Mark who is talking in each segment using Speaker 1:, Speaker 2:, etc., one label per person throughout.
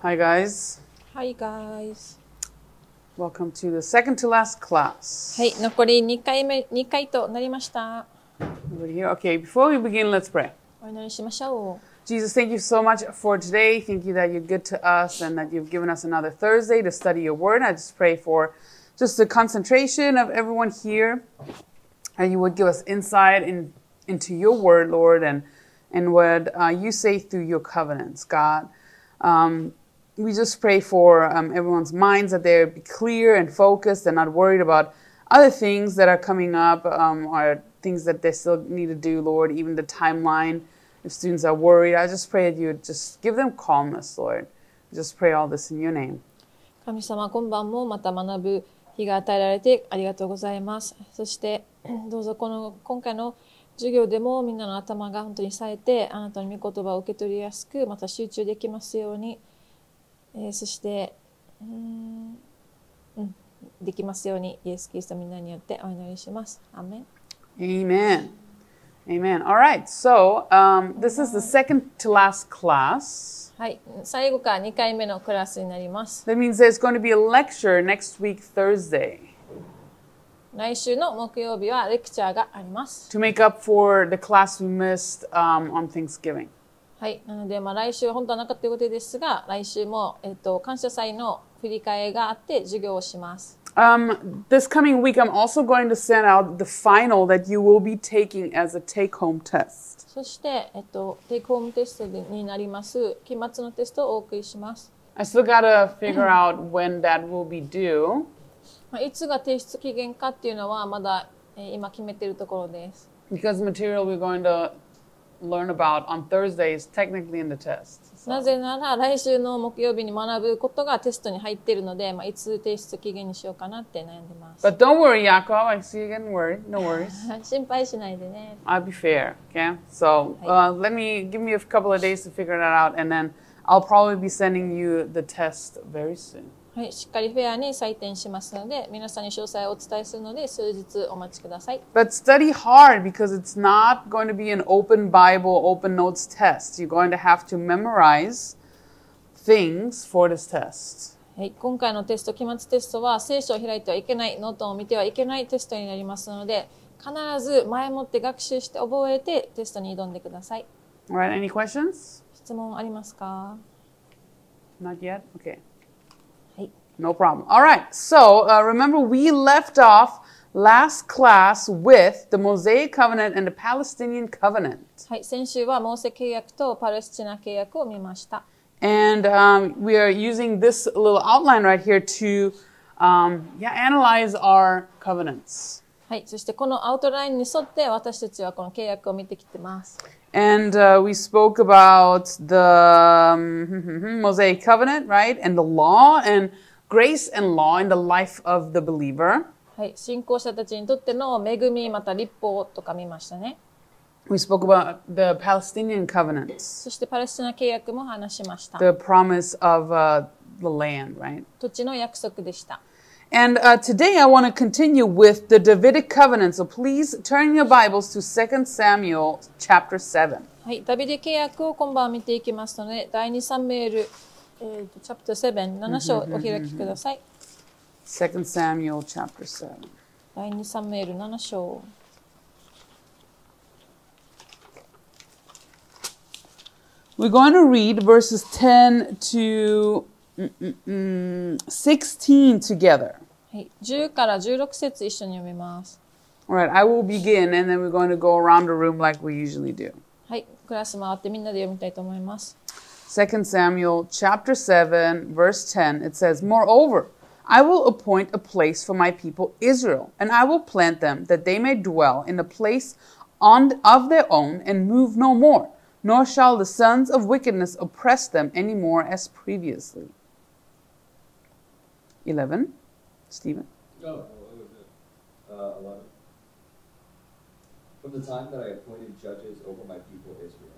Speaker 1: Hi, guys.
Speaker 2: Hi guys.
Speaker 1: Welcome to the second to last class.
Speaker 2: はい、残り2回目、2回となりました。
Speaker 1: Everybody here? Okay, before we begin, let's pray.
Speaker 2: お祈りしましょ
Speaker 1: Jesus, thank you so much for today. Thank you that you're good to us and that you've given us another Thursday to study your word. I just pray for just the concentration of everyone here. And you would give us insight in, into your word, Lord, and, and what uh, you say through your covenants, God. Um, we just pray for um, everyone's minds that they be clear and focused and not worried about other things that are coming up um, or things that they still need to do, Lord, even the timeline. If students are worried, I just pray that you would just give them calmness, Lord. Just pray all this in your name.
Speaker 2: う。神様、今晩もまた学ぶ日が与えられてありがとうございます。そして、どうぞこの今回の授業でもみんなの頭が本当に冴えて、あなたの御言葉を受け取りやすく、また集中できますように、 えー、そして、うん、うん、できますように、イエス・キリストみんなによってお祈りします。アメン。
Speaker 1: Amen. Amen. All right. So, um, this is the second to last class.
Speaker 2: はい。最後から2回目のクラスになります。
Speaker 1: That means there's going to be a lecture next week, Thursday.
Speaker 2: 来週の木曜日はレクチャーがあります。
Speaker 1: To make up for the class we missed、um, on Thanksgiving.
Speaker 2: はい、なので、まあ、来週本当はなかった予定ですが、来週も、えっと、感謝祭の振り替えがあって授業をします。
Speaker 1: Um, this coming week, I'm also going to send out the final that you will be taking as a take home test.
Speaker 2: そして、えっと、テイクホームテストになります、期末のテストをお送りします。
Speaker 1: I still got to figure out when that will be due.
Speaker 2: まあ、いつが提出期限かっていうのは、まだ、えー今決めているところです。
Speaker 1: Because material we're going to learn about on Thursday is technically in the test. So-
Speaker 2: なぜなら、来週の木曜日に学ぶことがテストに入っているので、まあ、いつ提出期限にしようかなって悩んでます。
Speaker 1: But don't worry, Jakob. I see you getting worried. No worries.
Speaker 2: 心配しないでね。
Speaker 1: I'll be fair, okay? So uh, let me give me a couple of days to figure that out, and then I'll probably be sending you the test very soon.
Speaker 2: はい、しっかりフェアに採点しますので、皆さんに詳細をお伝えするので、数日お待ちください。
Speaker 1: But study hard because it's not going to be an open Bible, open notes test. You're going to have to memorize things for this test.
Speaker 2: はい、今回のテスト、期末テストは聖書を開いてはいけない、ノートを見てはいけないテストになりますので、必ず前もって学習して覚えてテストに挑んでください。
Speaker 1: All right, any questions?
Speaker 2: 質問ありますか
Speaker 1: Not yet? Okay.
Speaker 2: はい。
Speaker 1: No problem. All right. So uh, remember, we left off last class with the Mosaic covenant and the Palestinian covenant.
Speaker 2: はい、先週はモーセ契約とパレスチナ契約を見ました。
Speaker 1: And um, we are using this little outline right here to um, yeah, analyze our covenants.
Speaker 2: はい、そしてこのアウトラインに沿って私たちはこの契約を見てきてます。
Speaker 1: And uh, we spoke about the um, Mosaic covenant, right? And the law and grace and law in the life of the believer.
Speaker 2: はい、信仰者たちにとっての恵みまた立法とか見ましたね。
Speaker 1: We spoke about the Palestinian covenants,
Speaker 2: そしてパレスチナ契約も話しました。
Speaker 1: the promise of uh, the land, right?
Speaker 2: 土地の約束でした。
Speaker 1: And uh, today I want to continue with the Davidic covenant. So please turn your Bibles to 2 Samuel chapter 7.
Speaker 2: はい、ダビデ契約を今晩見ていきますので、第2サムエル、えーと、チャプター7、7章お開きください。
Speaker 1: 2 Samuel chapter 7.
Speaker 2: 第2サムエル7章。
Speaker 1: We're going to read verses 10 to mm, mm, mm, 16 together.
Speaker 2: はい、10から16節一緒に読みます。
Speaker 1: All right, I will begin and then we're going to go around the room like we usually do.
Speaker 2: はい、クラス回ってみんなで読みたいと思います。
Speaker 1: 2 Samuel chapter 7 verse 10 it says moreover I will appoint a place for my people Israel and I will plant them that they may dwell in a place on of their own and move no more nor shall the sons of wickedness oppress them any more as previously 11 Stephen
Speaker 3: Oh? Uh, 11. From the time that I appointed judges over my people Israel,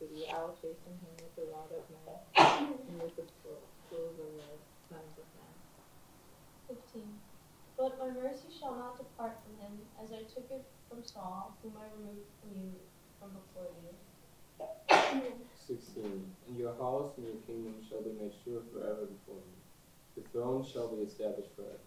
Speaker 2: iniquity, I will chasten him with the rod of man and with the tools of the sons of man.
Speaker 4: 15. But my mercy shall not depart from him, as I took it from Saul, whom I removed from you from before you.
Speaker 5: 16. And your house and your kingdom shall be made sure forever before me. The throne shall be established forever.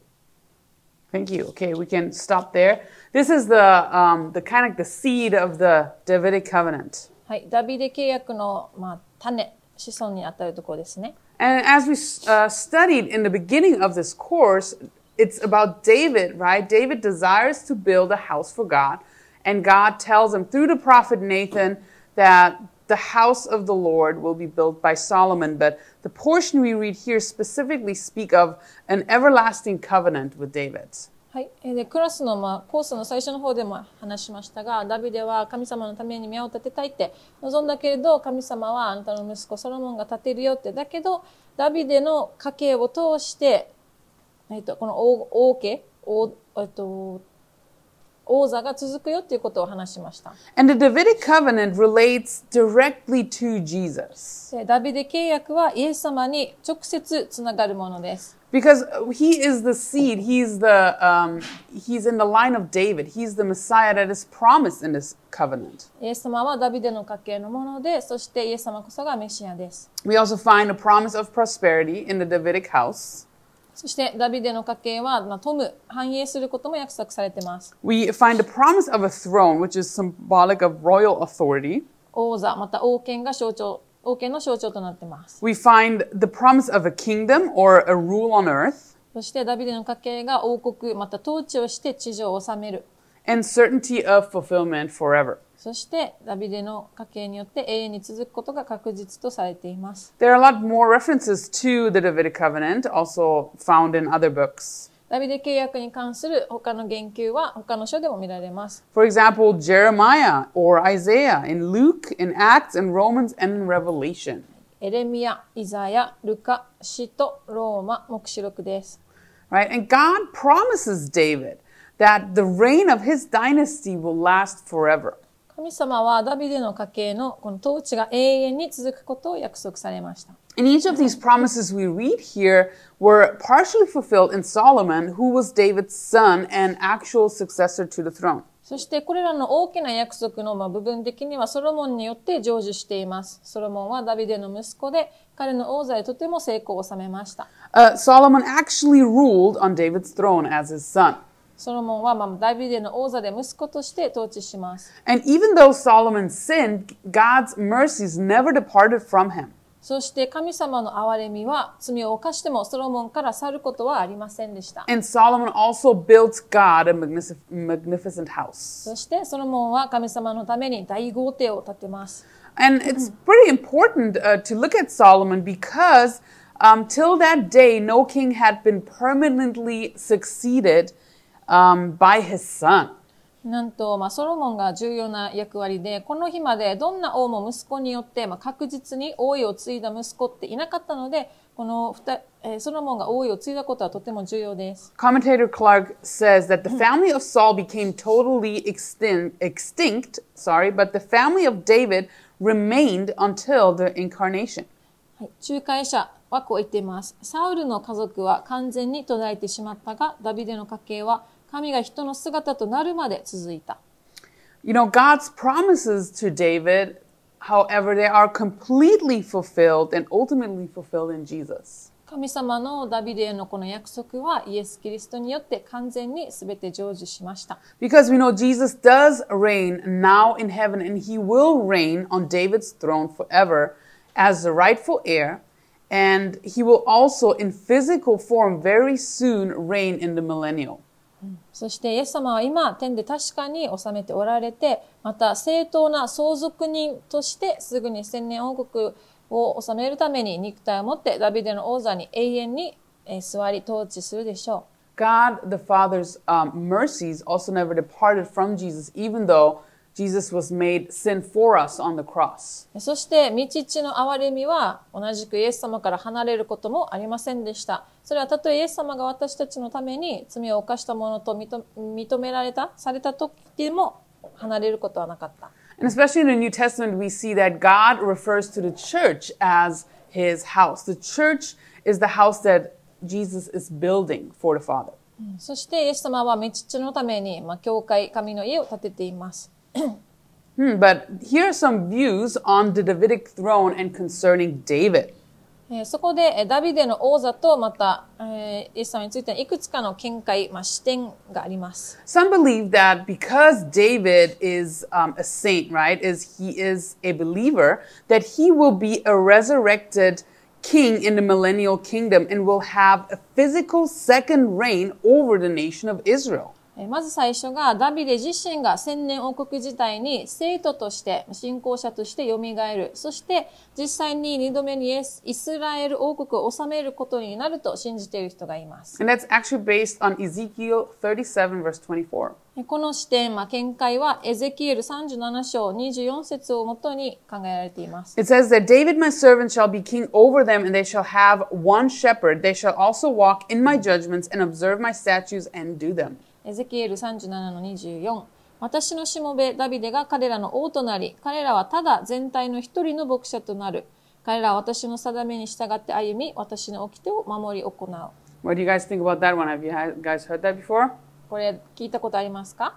Speaker 1: Thank you. Okay, we can stop there. This is the um, the kind of the seed of the Davidic covenant.
Speaker 2: はい、ダビデ契約の、まあ、種、子孫にあたるところですね。
Speaker 1: And as we uh, studied in the beginning of this course, it's about David, right? David desires to build a house for God, and God tells him through the prophet Nathan that the house of the Lord will be built by Solomon. But the portion we read here specifically speak of an everlasting covenant with David.
Speaker 2: はい、でクラスの、まあ、コースの最初の方でも話しましたがダビデは神様のために宮を建てたいって望んだけれど神様はあなたの息子ソロモンが建てるよって。だけどダビデの家系を通して、えっとこの王王家王,、えっと、王座が続くよっていうことを話しました。
Speaker 1: And the Davidic covenant relates directly to Jesus
Speaker 2: でダビデ契約はイエス様に直接つながるものです。
Speaker 1: because he is the seed. He's the um, he's in the line of David. He's the Messiah that is promised in this covenant.
Speaker 2: イエス様はダビデの家系のもので、そしてイエス様こそがメシアです。
Speaker 1: We also find a promise of prosperity in the Davidic house.
Speaker 2: そしてダビデの家系は、まあ、富む、繁栄することも約束されています。
Speaker 1: We find a promise of a throne, which is symbolic of royal authority.
Speaker 2: 王座、また王権が象徴、王権の象徴となっています。
Speaker 1: We find the promise of a kingdom or a rule on earth,
Speaker 2: そしてダビデの家系が王国、また統治をして地上を治める。
Speaker 1: and certainty of fulfillment forever.
Speaker 2: そしてダビデの家系によって永遠に続くことが確実とされています。
Speaker 1: There are a lot more references to the Davidic covenant, also found in other books.
Speaker 2: ダビデ契約に関する他の言及は他の書でも見られます。
Speaker 1: For example, Jeremiah or Isaiah in Luke, in Acts, in Romans, and in Revelation.
Speaker 2: エレミア、イザヤ、ルカ、シト、ローマ、目視録です。
Speaker 1: Right? And God promises David that the reign of his dynasty will last forever.
Speaker 2: 神様はダビデの家系のこの統治が永遠に続くことを約束されました。
Speaker 1: And each of these promises we read here were partially fulfilled in Solomon, who was David's son and actual successor to the throne.
Speaker 2: そしてこれらの大きな約束のまあ部分的にはソロモンによって成就しています。ソロモンはダビデの息子で彼の王座でとても成功を収めました。
Speaker 1: Uh, Solomon actually ruled on David's throne as his son.
Speaker 2: ソロモンはまあダビデの王座で息子として統治します。
Speaker 1: And even though Solomon sinned, God's mercies never departed from him.
Speaker 2: そして神様の憐れみは罪を犯してもソロモンから去ることはありませんでした。
Speaker 1: And Solomon also built God a magnific- magnificent house.
Speaker 2: そしてソロモンは神様のために大豪邸を建てます。
Speaker 1: And it's pretty important uh, to look at Solomon because um, till that day, no king had been permanently succeeded
Speaker 2: なんと、まあ、ソロモンが重要な役割で、この日までどんな王も息子によって、確実に王位を継いだ息子っていなかったので、この二、え、ソロモンが王位を継いだことはとても重要です。
Speaker 1: Commentator
Speaker 2: は、仲介者はこう言ってます。サウルの家族は完全に途絶えてしまったが、ダビデの家系は、神が人の姿となるまで続いた。
Speaker 1: You know, God's promises to David, however, they are completely fulfilled and ultimately fulfilled in Jesus.
Speaker 2: 神様のダビデへのこの約束はイエス・キリストによって完全に全て成就しました。
Speaker 1: Because we know Jesus does reign now in heaven and he will reign on David's throne forever as the rightful heir. And he will also, in physical form, very soon reign in the millennial.
Speaker 2: そしてイエス様は今天で確かに治めておられて、また正当な相続人としてすぐに千年王国を治めるために肉体を持ってダビデの王座に永遠に座り統治するでしょう。
Speaker 1: God the Father's um, mercies also never departed from Jesus, even though Jesus was made sin for us on the cross.
Speaker 2: そして、道父の憐れみは、同じくイエス様から離れることもありませんでした。それはたとえイエス様が私たちのために罪を犯したものと認認められた、された時でも離れることはなかった。
Speaker 1: And especially in the New Testament, we see that God refers to the church as his house. The church is the house that Jesus is building for the Father.
Speaker 2: そして、イエス様は道父のために、まあ、教会、神の家を建てています。
Speaker 1: hmm, but here are some views on the Davidic throne and concerning David.
Speaker 2: そこでダビデの王座とまた、えー、イエス様についていくつかの見解、まあ、視点があります。
Speaker 1: Some believe that because David is、um, a saint, right, is he is a believer, that he will be a resurrected king in the millennial kingdom and will have a physical second reign over the nation of Israel.
Speaker 2: えーまず最初が、ダビデ自身が千年王国時代に生徒として、信仰者として蘇る。そして、実際に二度目にイエスイスラエル王国を治めることになると信じている人がいます。
Speaker 1: And that's actually based on Ezekiel 37, verse 24.
Speaker 2: えこの視点、まあ、見解は、エゼキエル37章24節をもとに考えられています。
Speaker 1: It says that David, my servant, shall be king over them, and they shall have one shepherd. They shall also walk in my judgments and observe my statutes and do them.
Speaker 2: エゼキエル37の24。私のしもべダビデが彼らの王となり、彼らはただ全体の一人の牧者となる。彼らは私の定めに従って歩み、私の掟を守り行う。
Speaker 1: What do you guys think about that one? Have you guys heard that before?
Speaker 2: これ聞いたことありますか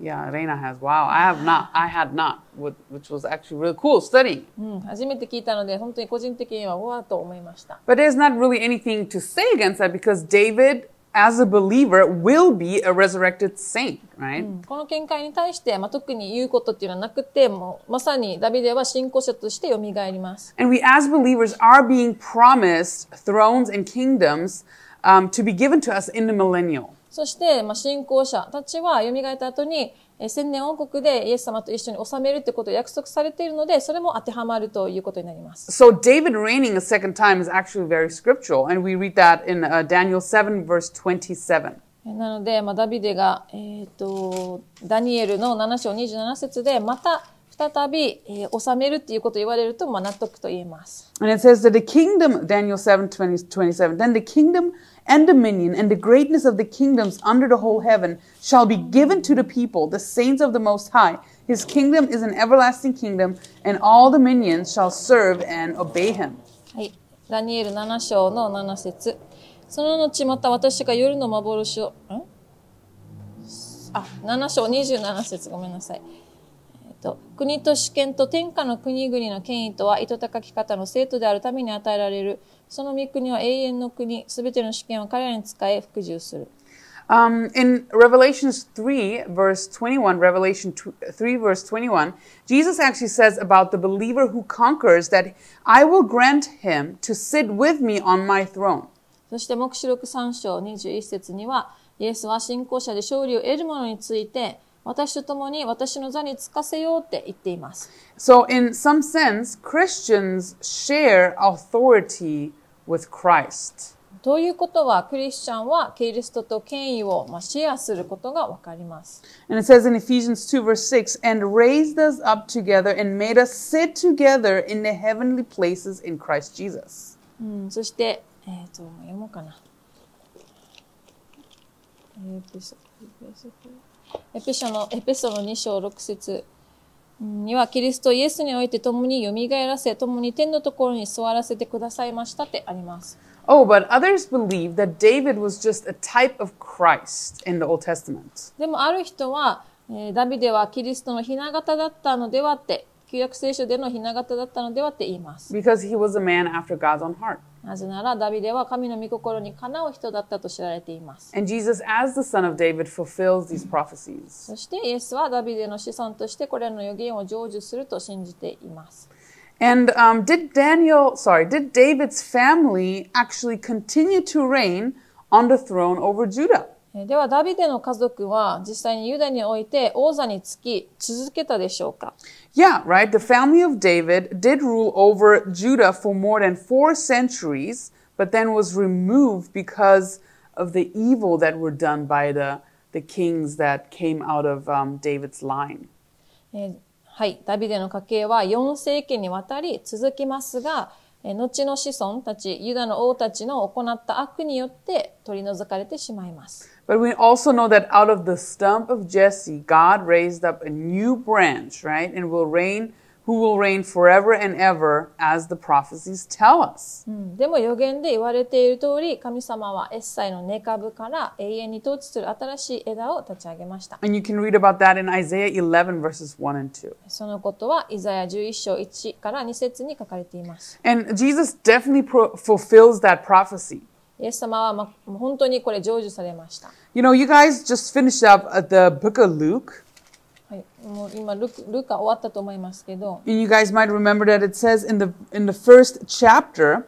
Speaker 1: Yeah, Reina has. Wow, I have not. I had not, wh- which was actually really cool studying.
Speaker 2: うん、初めて聞いたので、本当に個人的にはうわーと思いました。
Speaker 1: But there's not really anything to say against that because David, as a believer, will be a resurrected saint, right?
Speaker 2: この見解に対して、まあ、特に言うことっていうのはなくて、もうまさにダビデは信仰者として蘇ります。
Speaker 1: And we, as believers, are being promised thrones and kingdoms um, to be given to us in the millennial.
Speaker 2: そして、まあ、信仰者たちは蘇った後に、えー 千年王国でイエス様と一緒に治めるってことを約束されているので、それも当てはまるということになります。
Speaker 1: So David reigning a second time is actually very scriptural, and we read that in uh, Daniel 7, verse 27.
Speaker 2: えーなので、まあ、ダビデが、えっ、と、ダニエルの7章27節で、また再び、えー治めるっていうことを言われると、まあ、納得と言えます。
Speaker 1: And it says that the kingdom, Daniel 7, 20, 27, then the kingdom and dominion and the greatness of the kingdoms under the whole heaven shall be given to the people, the saints of the Most High. His kingdom is an everlasting kingdom, and all dominions shall serve and obey him.
Speaker 2: はい。ダニエル7章の7節その後また私が夜の幻を、んあ、7章27節ごめんなさい。 と、国と主権と天下の国々の権威とは、糸高き方の生徒であるために与えられる。その御国は永遠の国、すべての主権を彼らに使え、服従する。
Speaker 1: Um, in Revelations 3, verse 21, Revelation tw- 3, verse 21, Jesus actually says about the believer who conquers that I will grant him to sit with me on my throne.
Speaker 2: そして、目視録3章21節には、イエスは信仰者で勝利を得る者について、私と共に私の座につかせようって言っています。
Speaker 1: So, in some sense, Christians share authority with Christ.
Speaker 2: ということは、クリスチャンはキリストと権威をまあシェアすることがわかります。
Speaker 1: And it says in Ephesians 2, verse 6, and raised us up together and made us sit together in the heavenly places in Christ Jesus.
Speaker 2: うん、そして、えっ、と、読もうかな。エペソエペソのエペソの2章6節には、キリストイエスにおいて共に蘇らせ、共に天のところに座らせてくださいましたってあります。
Speaker 1: Oh, but others believe that David was just a type of Christ in the Old Testament.
Speaker 2: でもある人は、えーダビデはキリストの雛形だったのではって、旧約聖書での雛形だったのではって言います。
Speaker 1: Because he was a man after God's own heart.
Speaker 2: なぜならダビデは神の御心にかなう人だったと知られています。
Speaker 1: And Jesus, as the son of David, fulfills these prophecies.
Speaker 2: そしてイエスはダビデの子孫としてこれらの予言を成就すると信じています。
Speaker 1: And um, did Daniel, sorry, did David's family actually continue to reign on the throne over Judah?
Speaker 2: えーではダビデの家族は実際にユダにおいて王座につき続けたでしょうか
Speaker 1: Yeah, right. The family of David did rule over Judah for more than four centuries, but then was removed because of the evil that were done by the, the kings that came out of um, David's line.
Speaker 2: えーはい、ダビデの家系は4世紀にわたり続きますが、えー後の子孫たち、ユダの王たちの行った悪によって取り除かれてしまいます。
Speaker 1: But we also know that out of the stump of Jesse, God raised up a new branch, right? And will reign, who will reign forever and ever, as the prophecies tell us.
Speaker 2: うんでも予言で言われている通り、神様はエッサイの根株から永遠に統治する新しい枝を立ち上げました。
Speaker 1: And you can read about that in Isaiah 11, verses 1 and 2.
Speaker 2: そのことはイザヤ11章1から2節に書かれています。
Speaker 1: And Jesus definitely pro- fulfills that prophecy.
Speaker 2: イエス様は、ま、もう本当にこれ成就されました。
Speaker 1: You know, you guys just finished up uh, the book of Luke.
Speaker 2: はい、もう今ルク、ルカ終わったと思いますけど、
Speaker 1: And you guys might remember that it says in the in the first chapter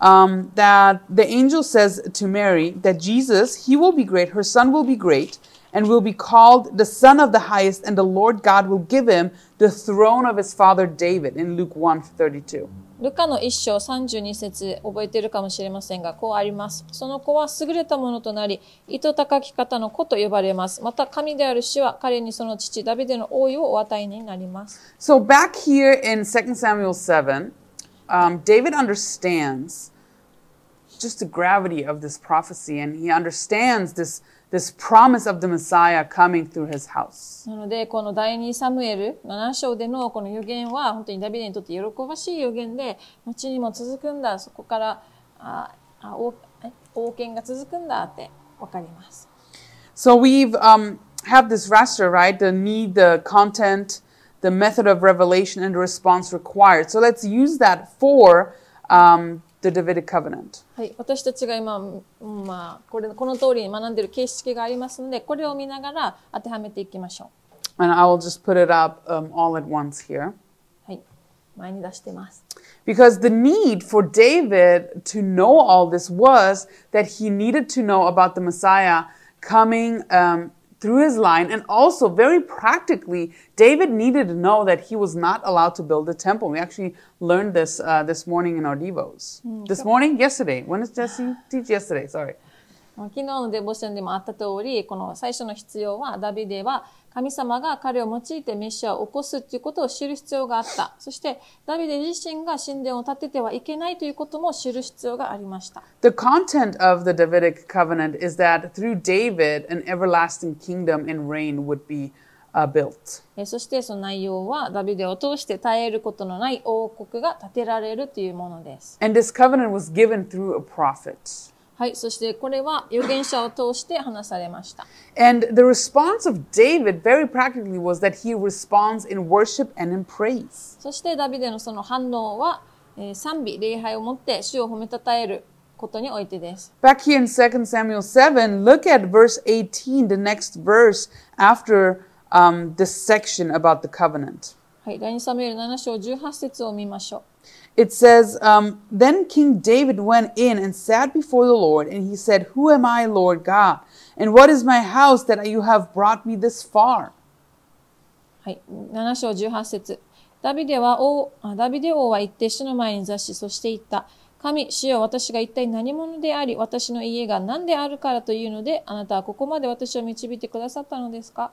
Speaker 1: um, that the angel says to Mary that Jesus, he will be great, her son will be great, and will be called the Son of the Highest, and the Lord God will give him the throne of his father David in Luke 1 32.
Speaker 2: ルカの1章32節覚えているかもしれませんが、こうあります。その子は優れたものとなり、糸高き方の子と呼ばれます。また神である主は彼にその父ダビデの王位をお与えになります。
Speaker 1: So back here in 2 Samuel 7, um, David understands just the gravity of this prophecy, and he understands this, this promise of the Messiah coming through his house.
Speaker 2: なので、この第2サムエル7章でのこの予言は、本当にダビデにとって喜ばしい予言で、後にも続くんだ、そこから、ああ王え王権が続くんだってわかります。
Speaker 1: So we've um, have this raster, right? The need, the content, the method of revelation, and the response required. So let's use that for um, the Davidic covenant.
Speaker 2: はい、私たちが今、うんまあ、これこの通りに学んでいる形式がありますので、これを見ながら当てはめていきましょ
Speaker 1: And I will just put it up um, all at once here.
Speaker 2: う。はい、前に出してます。
Speaker 1: Because the need for David to know all this was that he needed to know about the Messiah coming um, through his line. And also, very practically, David needed to know that he was not allowed to build a temple. We actually learned this uh, this morning in our Devos. This morning? Yesterday. When did Jesse teach? Yesterday, sorry.
Speaker 2: 昨日のデボーションでもあった通り、この最初の必要は、ダビデは 神様が彼を用いてメシアを起こすということを知る必要があった。そして、ダビデ自身が神殿を建ててはいけないということも知る必要がありました。
Speaker 1: The content of the Davidic covenant is that through David, an everlasting kingdom and reign would be uh, built.
Speaker 2: えーそしてその内容はダビデを通して絶えることのない王国が建てられるというものです。
Speaker 1: And this covenant was given through a prophet.
Speaker 2: はい。そしてこれは預言者を通して話されました。
Speaker 1: And the response of David, very practically, was that he responds in worship and in praise.
Speaker 2: そしてダビデのその反応は、えー賛美、礼拝をもって主を褒めたたえることにおいてです。
Speaker 1: Back here in 2 Samuel 7, look at verse 18, the next verse after um, this section about the covenant.
Speaker 2: はい。第2サムエル7章18節を見ましょう。
Speaker 1: It says, um, Then King David went in and sat before the Lord, and he said, Who am I, Lord God? And what is my house that you have brought me this far?
Speaker 2: はい。7章18節ダビデは王、あダビデ王は言って主の前に座し、そして言った。神、主よ私が一体何者であり、私の家が何であるからというので、あなたはここまで私を導いてくださったのですか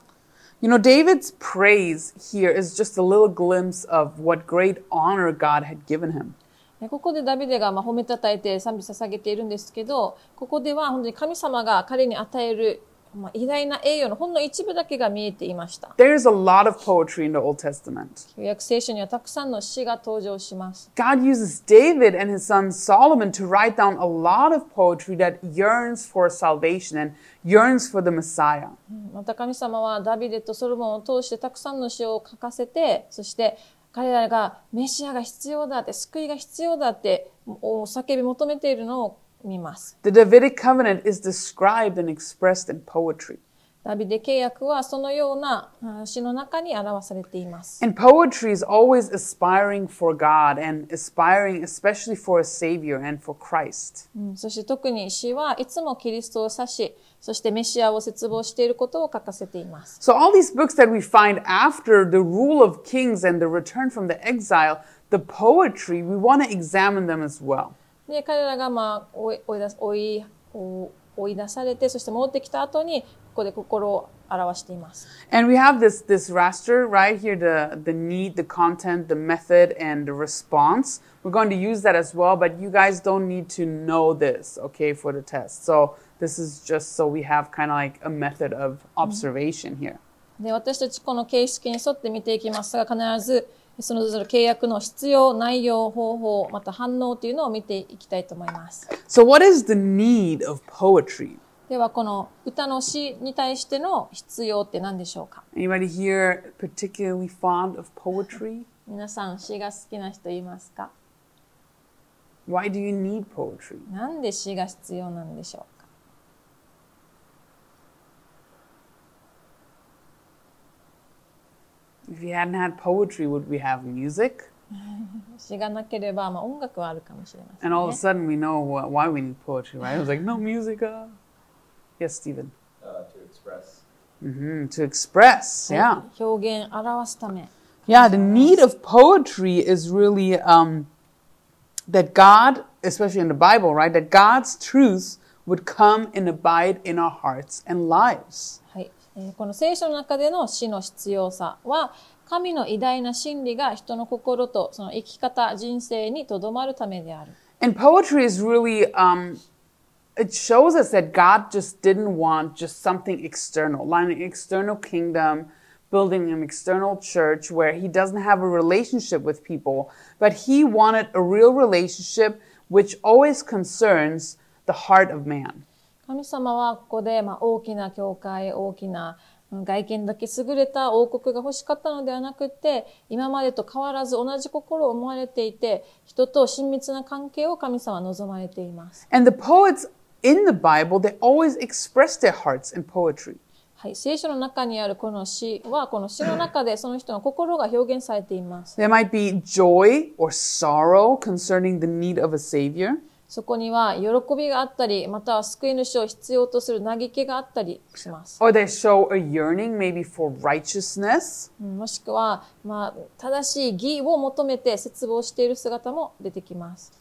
Speaker 1: You know, David's praise here is just a little glimpse of what great honor God had given him.
Speaker 2: ねここでダビデがまあ褒めたたえて賛美捧げているんですけど、ここでは本当に神様が彼に与える、 まあ、偉大な栄誉のほんの一部だけが見えていました。
Speaker 1: There's a lot of poetry in the Old Testament.
Speaker 2: 旧約聖書にはたくさんの詩が登場します。
Speaker 1: God uses David and his son Solomon to write down a lot of poetry that yearns for salvation and yearns for the Messiah.
Speaker 2: また神様はダビデとソロモンを通してたくさんの詩を書かせて、そして彼らがメシアが必要だって、救いが必要だって、お叫び求めているのを 見ます。
Speaker 1: The Davidic covenant is described and expressed in poetry.
Speaker 2: ダビデ契約はそのようなあ詩の中に表されています。
Speaker 1: And poetry is always aspiring for God and aspiring especially for a Savior and for Christ.
Speaker 2: うんそして特に詩はいつもキリストを指し、そしてメシアを絶望していることを書かせています。
Speaker 1: So all these books that we find after the rule of kings and the return from the exile, the poetry, we want to examine them as well.
Speaker 2: で、彼らがまあ追い追い出す追い追追い出されて、そして戻ってきた後に、ここで心を表しています。
Speaker 1: And we have this this raster right here, the the need, the content, the method, and the response. We're going to use that as well, but you guys don't need to know this, okay, for the test. So this is just so we have kind of like a method of observation here.
Speaker 2: で私たちこの形式に沿って見ていきますが必ずそのぞれ契約の必要内容方法また反応というのを見ていきたいと思います
Speaker 1: So what is the need of poetry?
Speaker 2: ではこの歌の詩に対しての必要って何でしょうか
Speaker 1: ？Anybody here particularly fond of poetry?
Speaker 2: 皆さん詩が好きな人いますか
Speaker 1: ？Why do you need poetry?
Speaker 2: なんで詩が必要なんでしょう？
Speaker 1: If you hadn't had poetry, would we have music?
Speaker 2: 詩がなければ、まあ、音楽はあるかもしれません、
Speaker 1: And all of a
Speaker 2: ね。
Speaker 1: sudden we know wh- why we need poetry, right? It was like, no music. Uh. Yes, Stephen.
Speaker 3: uh, to express.
Speaker 1: hmm To express, yeah.
Speaker 2: 表現表すため
Speaker 1: Yeah, the need of poetry is really um, that God, especially in the Bible, right, that God's truth would come and abide in our hearts and lives.
Speaker 2: この聖書の中での詩の必要さは神の偉大な真理が人の心とその生き方人生にとどまるためである
Speaker 1: And poetry is really, um, it shows us that God just didn't want just something external, like an external kingdom, building an external church where he doesn't have a relationship with people, but he wanted a real relationship which always concerns the heart of man.
Speaker 2: 神様はここで、まあ、大きな教会大きなうん外見だけ優れた王国が欲しかったのではなくて今までと変わらず同じ心を思われていて人と親密な関係を神様は望まれています
Speaker 1: And the poets in the Bible, they always express their hearts in poetry.
Speaker 2: はい、聖書の中にあるこの詩はこの詩の中でその人の心が表現されています
Speaker 1: There might be joy or sorrow concerning the need of a savior.
Speaker 2: そこには喜びがあったり、または救い主を必要とする嘆きがあったりします。
Speaker 1: Or they show a yearning maybe for righteousness.
Speaker 2: うんもしくは、まあ、正しい義を求めて絶望している姿も出てきます。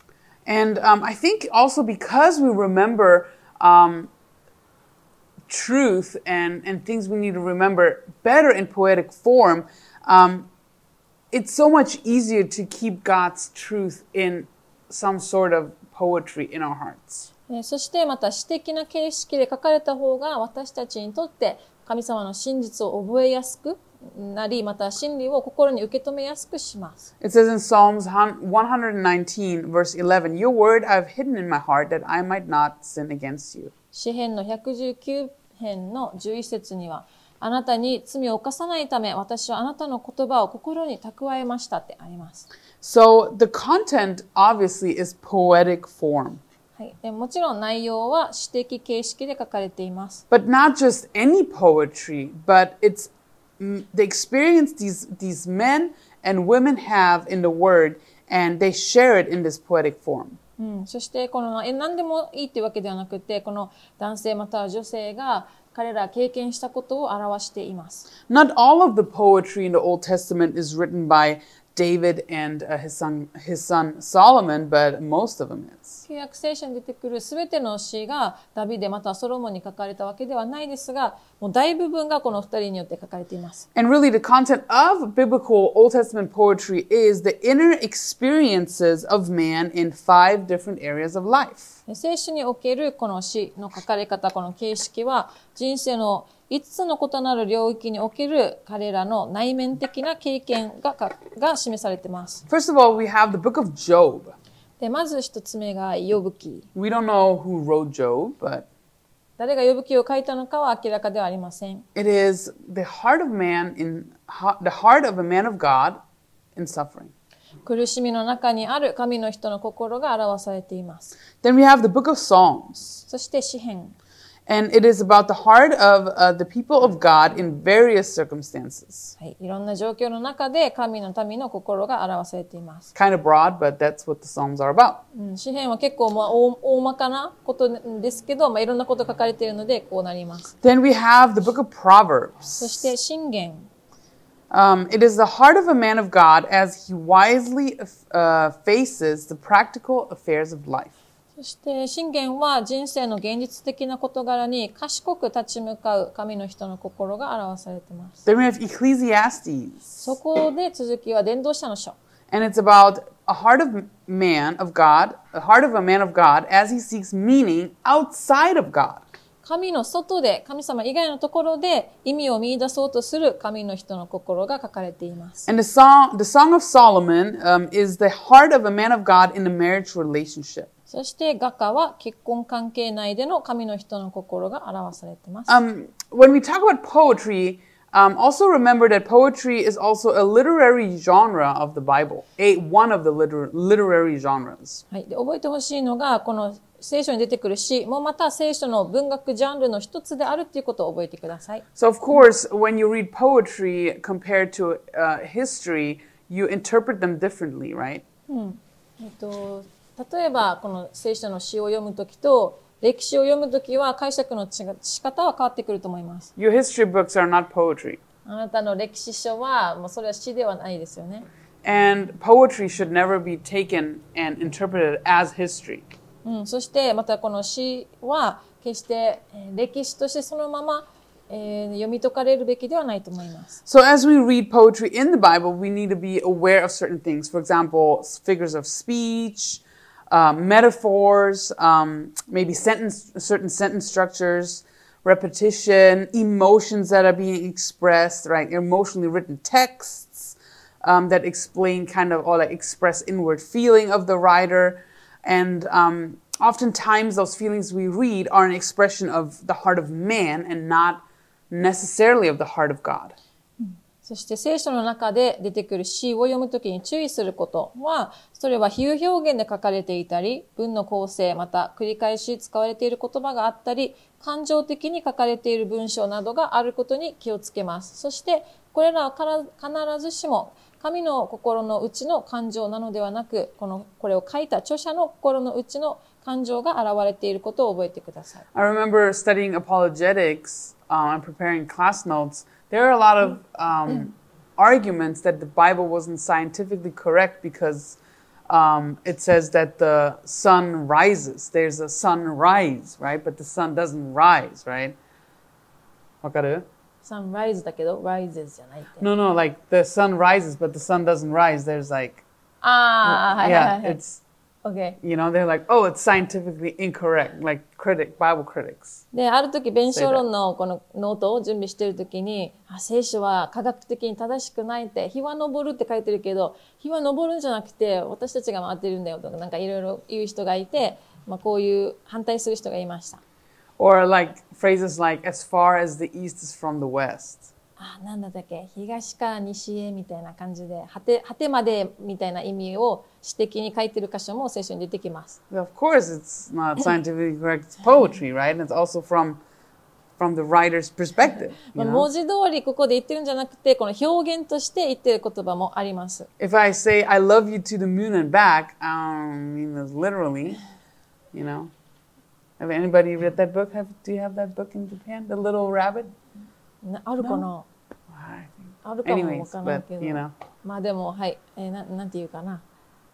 Speaker 1: And um, I think also because we remember um, truth and, and things we need to remember better in poetic form, um, it's so much easier to keep God's truth in some sort of poetry in our hearts.
Speaker 2: えーそしてまた詩的な形式で書かれた方が私たちにとって神様の真実を覚えやすくなり、また真理を心に受け止めやすくします。
Speaker 1: It says in Psalms 119, verse 11, Your word I've hidden in my heart that I might not sin against you.
Speaker 2: 詩編の119編の11節には、あなたに罪を犯さないため、私はあなたの言葉を心に蓄えましたってあります。
Speaker 1: So the content obviously is poetic form.
Speaker 2: はい、でもちろん内容は詩的形式で書かれています。
Speaker 1: But not just any poetry, but it's mm, the experience these, these men and women have in the word, and they share it in this poetic form.
Speaker 2: うん、そしてこのえ何でもいいっていうわけではなくてこの男性または女性が彼ら経験したことを表しています。
Speaker 1: Not all of the poetry in the Old Testament is written by David and uh, his son his son Solomon, but most of them is.
Speaker 2: 旧約聖書に出てくるすべての詩がダビデまたはソロモンに書かれたわけではないですがもう大部分がこの二人によって書かれています。
Speaker 1: And really, the content of biblical Old Testament poetry is the inner experiences of man in five different areas of life.
Speaker 2: 聖書におけるこの詩の書かれ方この形式は人生の5つの異なる領域における彼らの内面的な経験がかが示されています。
Speaker 1: First of all, we have the book of Job.
Speaker 2: でまず一つ目が呼ぶ記。
Speaker 1: We don't know who wrote Job, but
Speaker 2: 誰が呼ぶ記を書いたのかは明らかではありません。
Speaker 1: it is the heart of man in the heart of a man of God in suffering.
Speaker 2: 苦しみの中にある神の人の心が表されています。
Speaker 1: Then we have the book of Psalms,
Speaker 2: そして詩篇。
Speaker 1: and it is about the heart of uh, the people of God in various circumstances.
Speaker 2: はい、いろんな状況の中で神の民の心が表されています。
Speaker 1: Kind of broad, but that's what the Psalms are about.
Speaker 2: うん、詩篇は結構まあ大大まかなことですけど、まあ、いろんなこと書かれているのでこうなります。
Speaker 1: Then we have the book of
Speaker 2: そ
Speaker 1: Proverbs.
Speaker 2: して信玄。
Speaker 1: Um, it is the heart of a man of God as he wisely uh, faces the practical affairs of life.
Speaker 2: そして信玄は人生の現実的な事柄に賢く立ち向かう神の人の心が表されています。
Speaker 1: Then we have Ecclesiastes.
Speaker 2: そこで続きは伝道者の書。
Speaker 1: And it's about a heart of man of God, a heart of a man of God as he seeks meaning outside of God.
Speaker 2: 神の外で、神様以外のところで意味を見出そうとする神の人の心が書かれています。
Speaker 1: And the song, the Song of Solomon um, is the heart of a man of God in a marriage relationship.
Speaker 2: そして画家は結婚関係内での神の人の心が表されています。
Speaker 1: Um, when we talk about poetry, um, also remember that poetry is also a literary genre of the Bible, a one of the liter- literary genres.
Speaker 2: はい、で覚えてほしいのが、この聖書に出てくる詩もまた聖書の文学ジャンルの一つであるということを覚えてください。
Speaker 1: So, of course, when you read poetry compared to uh, history, you interpret them differently, right?
Speaker 2: えっと、例えば、この聖書の詩を読むときと、歴史を読むときは解釈の違仕方は変わってくると思います。
Speaker 1: Your history books are not poetry.
Speaker 2: あなたの歴史書は、もうそれは詩ではないですよね。
Speaker 1: And poetry should never be taken and interpreted as history.
Speaker 2: うん、そしてまたこの詩は決してえー歴史としてそのまま、えー読み解かれるべきではないと思います。
Speaker 1: So, as we read poetry in the Bible, we need to be aware of certain things. For example, figures of speech, uh, metaphors, um, maybe sentence, certain sentence structures, repetition, emotions that are being expressed, right? Emotionally written texts um, that explain kind of or express inward feeling of the writer. And um, oftentimes, those feelings we read are an expression of the heart of man and not necessarily of the heart of God.
Speaker 2: そして聖書の中で出てくる詩を読むときに注意することは、それは比喩表現で書かれていたり、文の構成、また繰り返し使われている言葉があったり、感情的に書かれている文章などがあることに気をつけます。そして、これらは必ずしも神の心の内の感情なのではなく、この、これを書いた著者の心の内の感情が現れていることを覚えてください。
Speaker 1: I remember studying apologetics um, and preparing class notes. There are a lot of um, arguments that the Bible wasn't scientifically correct because um, it says that the sun rises. There's a sunrise, right? But the sun doesn't rise, right? わかる?
Speaker 2: サンライズだけど、rises じゃないって。
Speaker 1: No, no, like the sun rises, but the sun doesn't rise. There's like,
Speaker 2: ああ、はいはいは
Speaker 1: yeah,
Speaker 2: いはい。
Speaker 1: it's,
Speaker 2: OK。
Speaker 1: you know, they're like, oh, it's scientifically incorrect, like critic, Bible critics.
Speaker 2: で、ある時、弁証論のこのノートを準備してる時に、あ、聖書は科学的に正しくないって、日は昇るって書いてるけど、日は昇るんじゃなくて、私たちが回ってるんだよとか、なんかいろいろ言う人がいて、まあこういう反対する人がいました。
Speaker 1: Or like phrases like, as far as the east is from the west.
Speaker 2: あ、なんだっけ東から西へみたいな感じで、果て、果てまでみたいな意味を詩的に書いてる箇所も聖書に出てきます。
Speaker 1: Of course, it's not scientifically correct. It's poetry, right? And it's also from from the writer's perspective.
Speaker 2: 文字通りここで言ってるんじゃなくて、この表現として言ってる言葉もあります。
Speaker 1: If I say "I love you to the moon and back," I don't mean this literally. You know. Have anybody read that book? Have do you have that book in Japan? The Little Rabbit.
Speaker 2: なあるかな
Speaker 1: think.
Speaker 2: あるかもわからないけど。
Speaker 1: you know.
Speaker 2: まあでも、はい。えーななんて言うかな。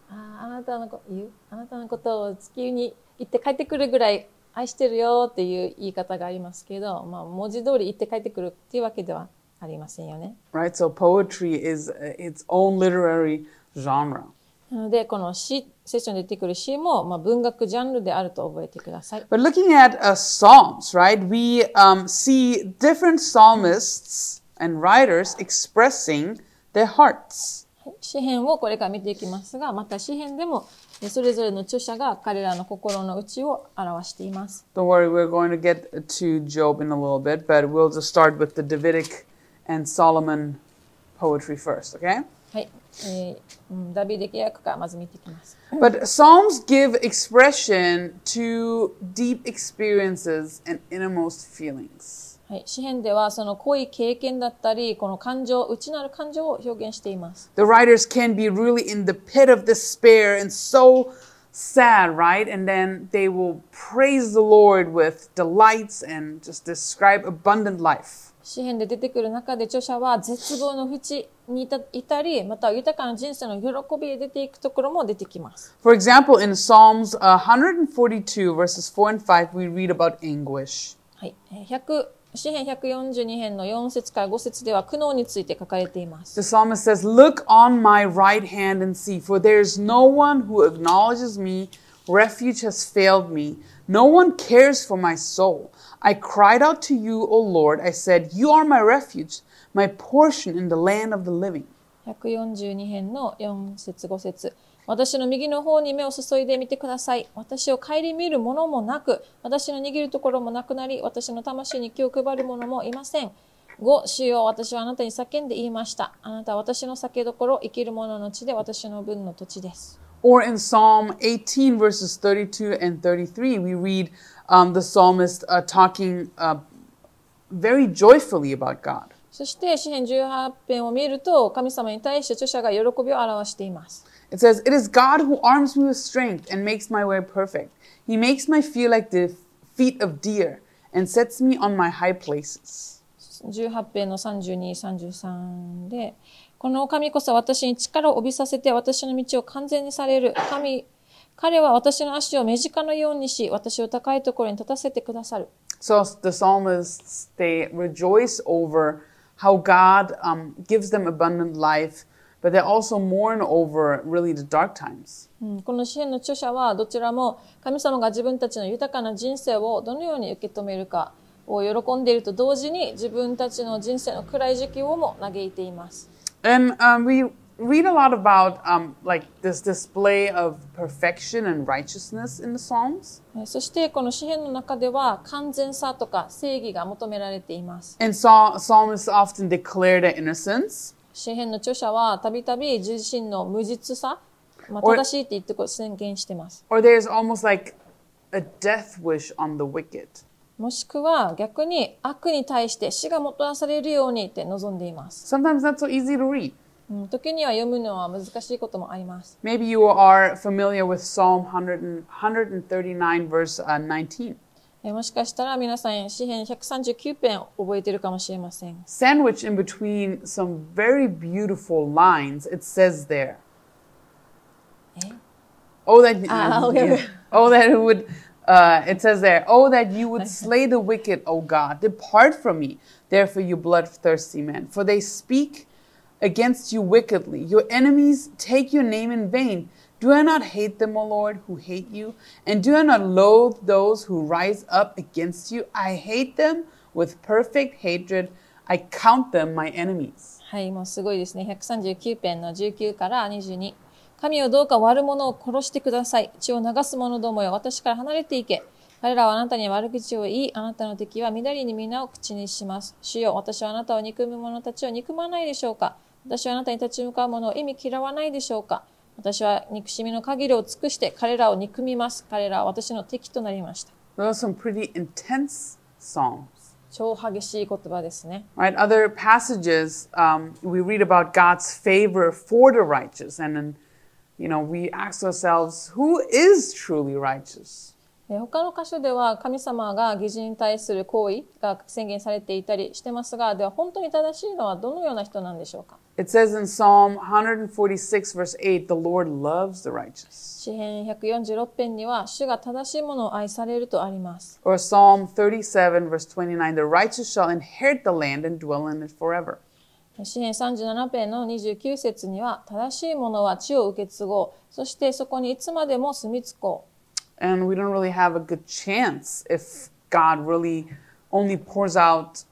Speaker 2: あーあなたのこ言う？あなたのことを地球に行って帰ってくるぐらい愛してるよっていう言い方がありますけど、まあ文字通り行って帰ってくるっていうわけではありませんよね。
Speaker 1: Right? So poetry is uh, its own literary genre.
Speaker 2: なので、この詩、聖書に出てくる詩も、まあ文学ジャンルであると覚えてください。
Speaker 1: But looking at uh, Psalms, right, we um, see different psalmists and writers expressing their hearts.
Speaker 2: 詩篇をこれから見ていきますが、また詩篇でも、えそれぞれの著者が彼らの心の内を表しています。
Speaker 1: Don't worry, we're going to get to Job in a little bit, but we'll just start with the Davidic and Solomon poetry first, okay?
Speaker 2: はい。えーうんダビデ契約からまず見ていきます。
Speaker 1: But Psalms give expression to deep experiences and innermost feelings.
Speaker 2: はい。詩篇ではその濃い経験だったり、この感情、内なる感情を表現しています。
Speaker 1: The writers can be really in the pit of despair and so sad, right? And then they will praise the Lord with delights and just describe abundant life.
Speaker 2: 詩篇で出てくる中で著者は絶望の淵にいたいたり、または豊かな人生の喜びへ出ていくところも出てきます。
Speaker 1: For example, in Psalms uh, 142, verses 4 and 5, we read about anguish.
Speaker 2: はい。えー100詩篇142編の4節から5節では苦悩について書かれています。
Speaker 1: The psalmist says, Look on my right hand and see, for there is no one who acknowledges me. Refuge has failed me. No one cares for my soul. I cried out to you, O Lord. I said, You are my refuge, my portion in the land of the living.
Speaker 2: 142編の4節5節 私の右の方に目を注いでみてください。私を顧みるものもなく、私の握るところもなくなり、私の魂に気を配る者もいません。5、主よ私はあなたに叫んで言いました。あなたは私の酒どころ、生きる者の地で私の分の土地です。
Speaker 1: Or in Psalm 18, verses 32 and 33, we read um, the psalmist uh, talking uh, very joyfully about God.
Speaker 2: そして、詩篇18編を見ると、神様に対して著者が喜びを表しています。
Speaker 1: It says, It is God who arms me with strength and makes my way perfect. He makes my feet like the feet of deer and sets me on my high places.
Speaker 2: 18編の32、33で、この神こそ私に力を帯びさせて私の道を完全にされる。神、彼は私の足を目近のようにし、私を高いところに立たせてくださる。
Speaker 1: So the psalmists, they rejoice over how God um, gives them abundant life, But they also mourn over really the dark times.
Speaker 2: うんこの詩篇の著者はどちらも神様が自分たちの豊かな人生をどのように受け止めるかを喜んでいると同時に自分たちの人生の暗い時期をも嘆いています。
Speaker 1: And um, we read a lot about um, like this display of perfection and righteousness in the Psalms.
Speaker 2: えそしてこの詩篇の中では完全さとか正義が求められています。
Speaker 1: And psal- psalmists often declare their innocence.
Speaker 2: 詩篇の著者はたびたび自身の無実さ、まあ、正しいって言ってこう宣言してます。
Speaker 1: Or there's almost like a death wish on the wicked.
Speaker 2: もしくは逆に悪に対して死がもたらされるようにって望んでいます。
Speaker 1: Sometimes not so easy to read.
Speaker 2: うん時には読むのは難しいこともあります。
Speaker 1: Maybe you are familiar with Psalm 100 and- 139, verse uh, 19.
Speaker 2: えもしかしたら皆さん詩篇139編覚えてるかもしれません。
Speaker 1: Sandwiched in between some very beautiful lines, it says there.
Speaker 2: Eh?
Speaker 1: Oh, that
Speaker 2: Ah, okay, okay.
Speaker 1: oh that it would. Uh, it says there, oh that you would slay the wicked, O God, depart from me, therefore you bloodthirsty men, for they speak against you wickedly. Your enemies take your name in vain. Do I not hate them, O Lord, who hate you? And do I not loathe those who rise up against you? I hate them with perfect hatred. I count them my enemies.
Speaker 2: はい、もうすごいですね。139編の19から22。神をどうか悪者を殺してください。血を流す者どもよ、私から離れていけ。彼らはあなたに悪口を言い、あなたの敵は緑に皆を口にします。主よ、私はあなたを憎む者たちを憎まないでしょうか私はあなたに立ち向かう者を意味嫌わないでしょうか私は憎しみの限りを尽くして彼らを憎みます。彼らは私の敵となりました。
Speaker 1: Those are some pretty intense psalms.
Speaker 2: 超激しい言葉ですね。
Speaker 1: Right? Other passages, um, we read about God's favor for the righteous, and then, you know, we ask ourselves, who is truly righteous?
Speaker 2: えー他の箇所では神様が義人に対する行為が宣言されていたりしてますが、では本当に正しいのはどのような人なんでしょうか
Speaker 1: ？It says in Psalm 146, verse 8, the Lord loves the righteous.
Speaker 2: 詩編146編には、主が正しいものを愛されるとあります。
Speaker 1: Or Psalm 37, verse 29, the righteous shall inherit the land and dwell in it forever.
Speaker 2: 詩編37編の29節には、正しいものは地を受け継ごう。そしてそこにいつまでも住み着こ
Speaker 1: And we don't really have a good chance if God really only pours out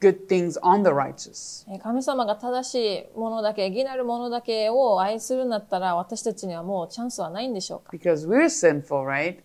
Speaker 1: good things on the righteous.
Speaker 2: う。えー神様が正しいものだけ、義なるものだけを愛するんだったら、私たちにはもうチャンスはないんでしょうか
Speaker 1: Because we're sinful, right?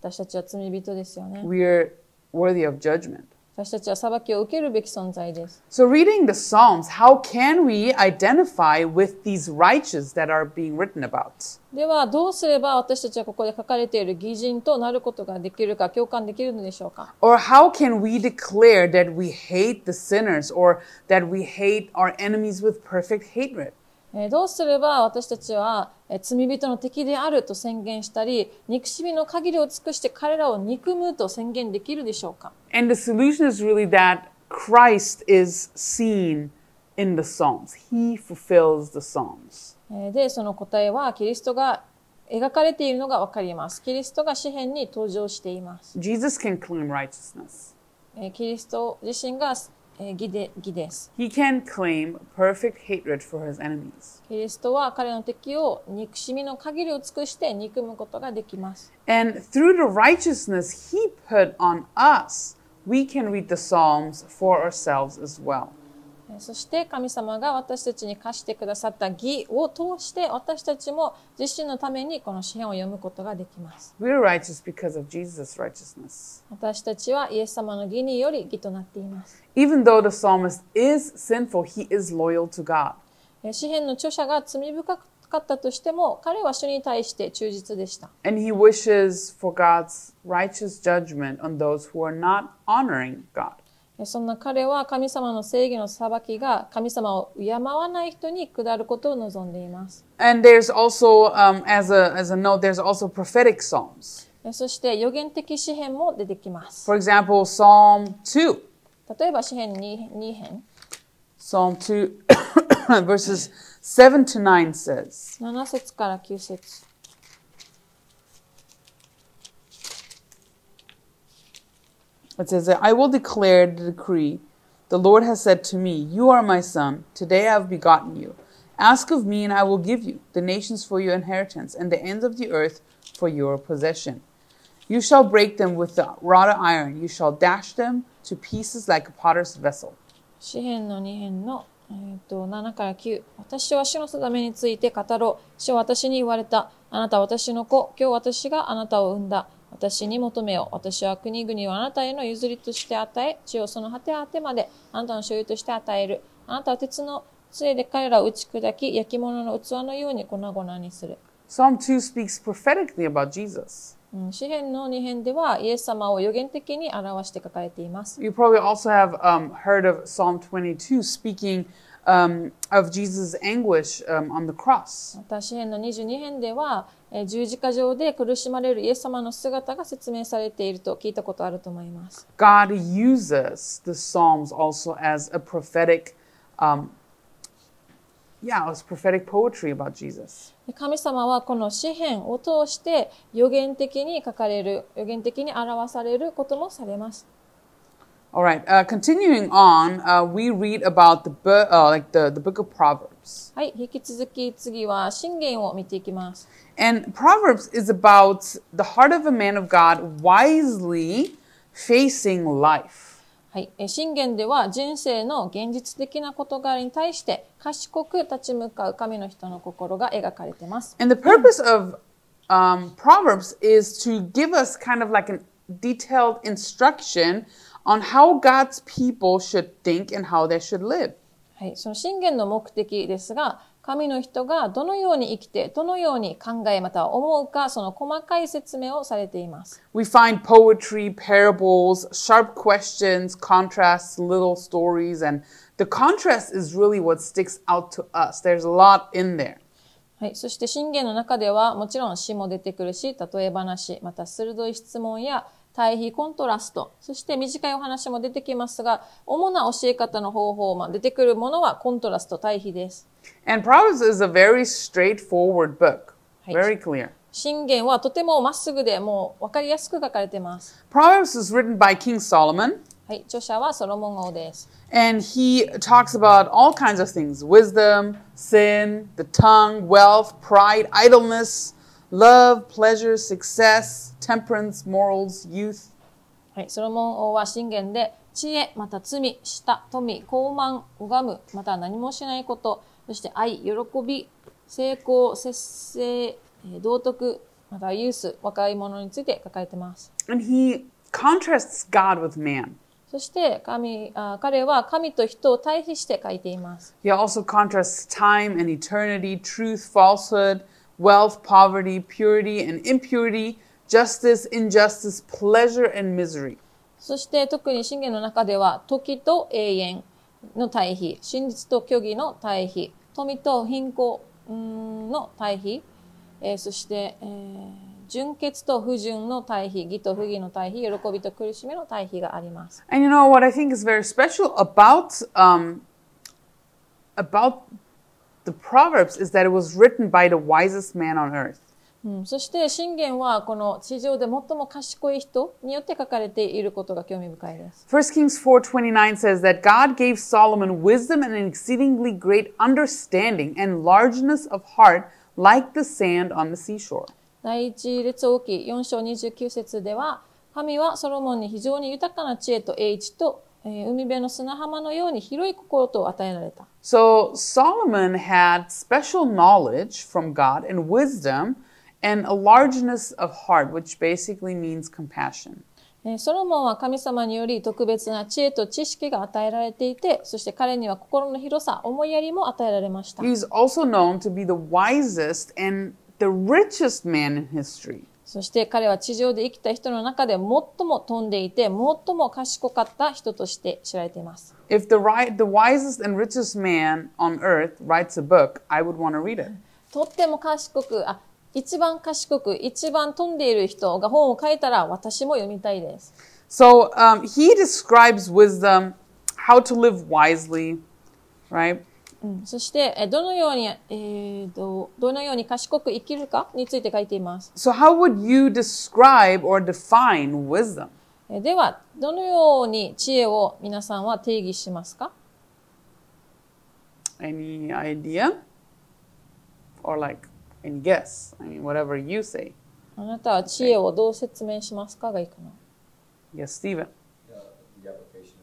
Speaker 2: 私たちは罪人ですよね。
Speaker 1: We're worthy of judgment.
Speaker 2: 私たちは裁きを受けるべき存在です。
Speaker 1: So, reading the Psalms, how can we identify with these righteous that are being written about?
Speaker 2: では、どうすれば私たちはここで書かれている義人となることができるか、共感できるのでしょうか
Speaker 1: Or how can we declare that we hate the sinners or that we hate our enemies with perfect hatred?
Speaker 2: えーどうすれば私たちはえー罪人の敵であると宣言したり、憎しみの限りを尽くして彼らを憎むと宣言できるでしょうか
Speaker 1: ？And the solution is really that Christ is seen in the Psalms. He fulfills the Psalms.
Speaker 2: えーで、その答えはキリストが描かれているのがわかります。キリストが詩篇に登場しています。
Speaker 1: Jesus can claim righteousness.
Speaker 2: えーキリスト自身が、えー義で義です。
Speaker 1: He can claim perfect hatred for his enemies.
Speaker 2: キリストは彼の敵を憎しみの限りを尽くして憎むことができます。
Speaker 1: And through the righteousness he put on us, we can read the Psalms for ourselves as well.
Speaker 2: えーそして神様が私たちに課してくださった義を通して私たちも自身のためにこの詩篇を読むことができます。
Speaker 1: We're righteous because of Jesus' righteousness.
Speaker 2: 私たちはイエス様の義により義となっています。
Speaker 1: Even though the psalmist is sinful, he is loyal to God.
Speaker 2: えー詩篇の著者が罪深かったとしても彼は主に対して忠実でした。
Speaker 1: And he wishes for God's righteous judgment on those who are not honoring God.
Speaker 2: そんな彼は神様の正義の裁きが神様を敬わない人に下ることを望んでいます。そして、予言的詩編も出てきます。例えば、詩編2編。
Speaker 1: 篇。七7
Speaker 2: 節から9節。
Speaker 1: It says, that, I will declare the decree. The Lord has said to me, You are my son. Today I have begotten you. Ask of me, and I will give you the nations for your inheritance, and the ends of the earth for your possession. You shall break them with the rod of iron. You shall dash them to pieces like a potter's vessel.
Speaker 2: 詩篇の2編の、えー、と7から9私は主の定めについて語ろう主は私に言われたあなたは私の子今日私があなたを産んだ 私に求めよ。う私は国々をあなたへの譲りとして与え地をその果て果てまであなたの所有として与える。あなたは鉄の杖で彼らを打ち砕き焼き物の器のように粉々にする。
Speaker 1: Psalm 2 speaks prophetically about Jesus.
Speaker 2: うん詩篇の2編ではイエス様を予言的に表して書かれています。
Speaker 1: You probably also have um, heard of Psalm 22 speaking um, of Jesus' anguish um, on the cross.
Speaker 2: また詩篇の22編では、えー十字架上で苦しまれるイエス様の姿が説明されていると聞いたことあると思います。
Speaker 1: God uses the Psalms also as a prophetic, um, yeah, as prophetic poetry about Jesus.
Speaker 2: で神様はこの詩篇を通して予言的に書かれる、予言的に表されることもされます。
Speaker 1: All right, uh, continuing on, uh, we read about the, bu- uh, like the, the book of Proverbs.
Speaker 2: はい、引き続き次は信玄を見ていきます。
Speaker 1: And Proverbs is about the heart of a man of God wisely facing life.
Speaker 2: はい、えー信玄では人生の現実的な事柄に対して賢く立ち向かう神の人の心が描かれています。
Speaker 1: And the purpose of um, Proverbs is to give us kind of like a detailed instruction on how God's people should think and how they should live.
Speaker 2: はい、その信玄の目的ですが、神の人がどのように生きて、どのように考えまたは思うか、その細かい説明をされています。
Speaker 1: We find poetry, parables, sharp questions, contrasts, little stories, and the contrast is really what sticks out to us. There's a lot in there.
Speaker 2: はい、そして信玄の中ではもちろん詩も出てくるし、例え話、また鋭い質問や 対比コントラスト、そして短いお話も出てきますが、主な教え方の方法、まあ、出てくるものはコントラスト、対比です。
Speaker 1: And Proverbs is a very straightforward book, very clear.
Speaker 2: 信玄はとてもまっすぐでもう分かりやすく書かれています。
Speaker 1: Proverbs is written by King Solomon,
Speaker 2: はい、著者はソロモン王です。
Speaker 1: and he talks about all kinds of things wisdom, sin, the tongue, wealth, pride, idleness, love, pleasure, success, temperance, morals, youth.
Speaker 2: はい、ソロモン王は信玄で知恵、また罪、舌、富、傲慢、拝む、また何もしないこと、そして愛、喜び、成功、節制、えー道徳、またユース、若い者について書かれています。
Speaker 1: And he contrasts God with man.
Speaker 2: そして神あ彼は神と人を対比して書いています。
Speaker 1: He also contrasts time and eternity, truth, falsehood, wealth, poverty, purity and impurity, justice, injustice, pleasure and misery.
Speaker 2: そして特に信玄の中では時と永遠の対比、真実と虚偽の対比、富と貧困うんの対比、えーそして、えー純潔と不純の対比、義と不義の対比、喜びと苦しみの対比があります。
Speaker 1: And you know what I think is very special about um, about the Proverbs is that it was written by the wisest man on earth.
Speaker 2: うん、そして信玄はこの地上で最も賢い人によって書かれていることが興味深いです。
Speaker 1: First Kings 4:29 says that God gave Solomon wisdom and an exceedingly great understanding and largeness of heart like the sand on the seashore.
Speaker 2: 第一列王記4章29節では、神はソロモンに非常に豊かな知恵と英知と、えー海辺の砂浜のように広い心と与えられた。
Speaker 1: So Solomon had special knowledge from God and wisdom and a largeness of heart, which basically means compassion.
Speaker 2: えーソロモンは神様により特別な知恵と知識が与えられていて、そして彼には心の広さ、思いやりも与えられました。
Speaker 1: He's also known to be the wisest and the richest man in history.
Speaker 2: そして彼は地上で生きた人の中で最も飛んでいて、最も賢かった人として知られています。
Speaker 1: If the right, the wisest and richest man on earth writes a book, I would want to read it.
Speaker 2: とっても賢く、あ、一番賢く、一番飛んでいる人が本を書いたら私も読みたいです。
Speaker 1: So um, he describes wisdom, how to live wisely, right?
Speaker 2: うんそして、えどのように、えーと、どのように賢く生きるかについて書いています。
Speaker 1: So how would you describe or define wisdom?
Speaker 2: えでは、どのように知恵を皆さんは定義しますか
Speaker 1: Any idea? Or like any guess? I mean, whatever you say.
Speaker 2: あなたは知恵をどう説明しますかがいいかな。
Speaker 1: Yes, Stephen.
Speaker 3: Uh, the application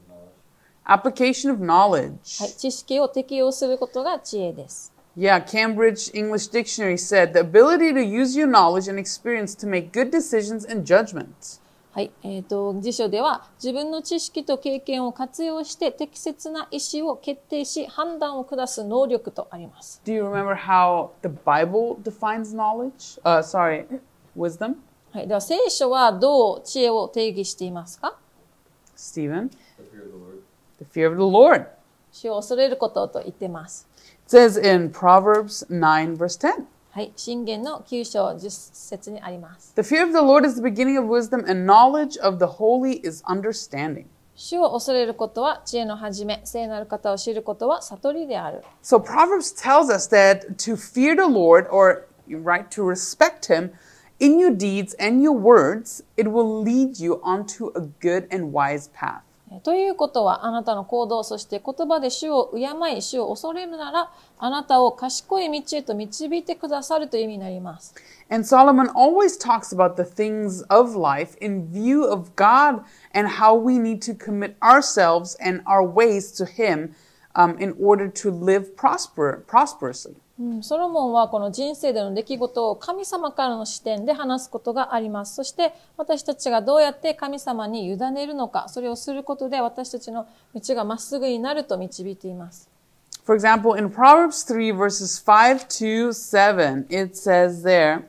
Speaker 1: Application
Speaker 3: of knowledge.
Speaker 1: of knowledge.
Speaker 2: はい、知識を適用することが知恵です。
Speaker 1: Yeah, Cambridge English Dictionary said the ability to use your knowledge and experience to make good decisions and judgments.
Speaker 2: はい、えっ、と、辞書では自分の知識と経験を活用して適切な意思を決定し判断を下す能力とあります。
Speaker 1: Do you remember how the Bible defines knowledge? Uh, sorry, wisdom?
Speaker 2: はい、では聖書はどう知恵を定義していますか
Speaker 1: Stephen?
Speaker 3: The fear of the Lord.
Speaker 1: The fear of the Lord.
Speaker 2: 主を恐れることと言ってます。
Speaker 1: It says in Proverbs 9, verse 10.
Speaker 2: はい、信玄の9章10節にあります。
Speaker 1: The fear of the Lord is the beginning of wisdom, and knowledge of the holy is understanding.
Speaker 2: 主を恐れることは知恵の始め、聖なる方を知ることは悟りである。
Speaker 1: So Proverbs tells us that to fear the Lord, or right, to respect Him, in your deeds and your words, it will lead you onto a good and wise path.
Speaker 2: ということは、あなたの行動、そして言葉で主を敬い、主を恐れるなら、あなたを賢い道へと導いてくださるという意味になります。
Speaker 1: And Solomon always talks about the things of life in view of God and how we need to commit ourselves and our ways to Him um, in order to live prosper, prosperously.
Speaker 2: うんソロモンはこの人生での出来事を神様からの視点で話すことがあります。そして私たちがどうやって神様に委ねるのか、それをすることで私たちの道がまっすぐになると導いています。
Speaker 1: For example, in Proverbs 3, verses 5 to 7, it says there,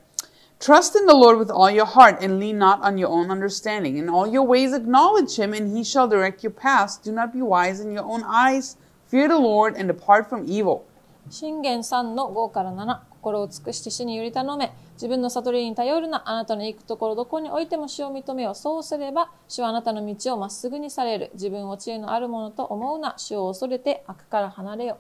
Speaker 1: Trust in the Lord with all your heart and lean not on your own understanding. In all your ways acknowledge him, and he shall direct your paths. Do not be wise in your own eyes. Fear the Lord and depart from evil.
Speaker 2: 信玄3の5から7、心を尽くして主により頼め、自分の悟りに頼るな、あなたの行くところどこにおいても主を認めよう。そうすれば、主はあなたの道をまっすぐにされる。自分を知恵のあるものと思うな、主を恐れて悪から離れよ。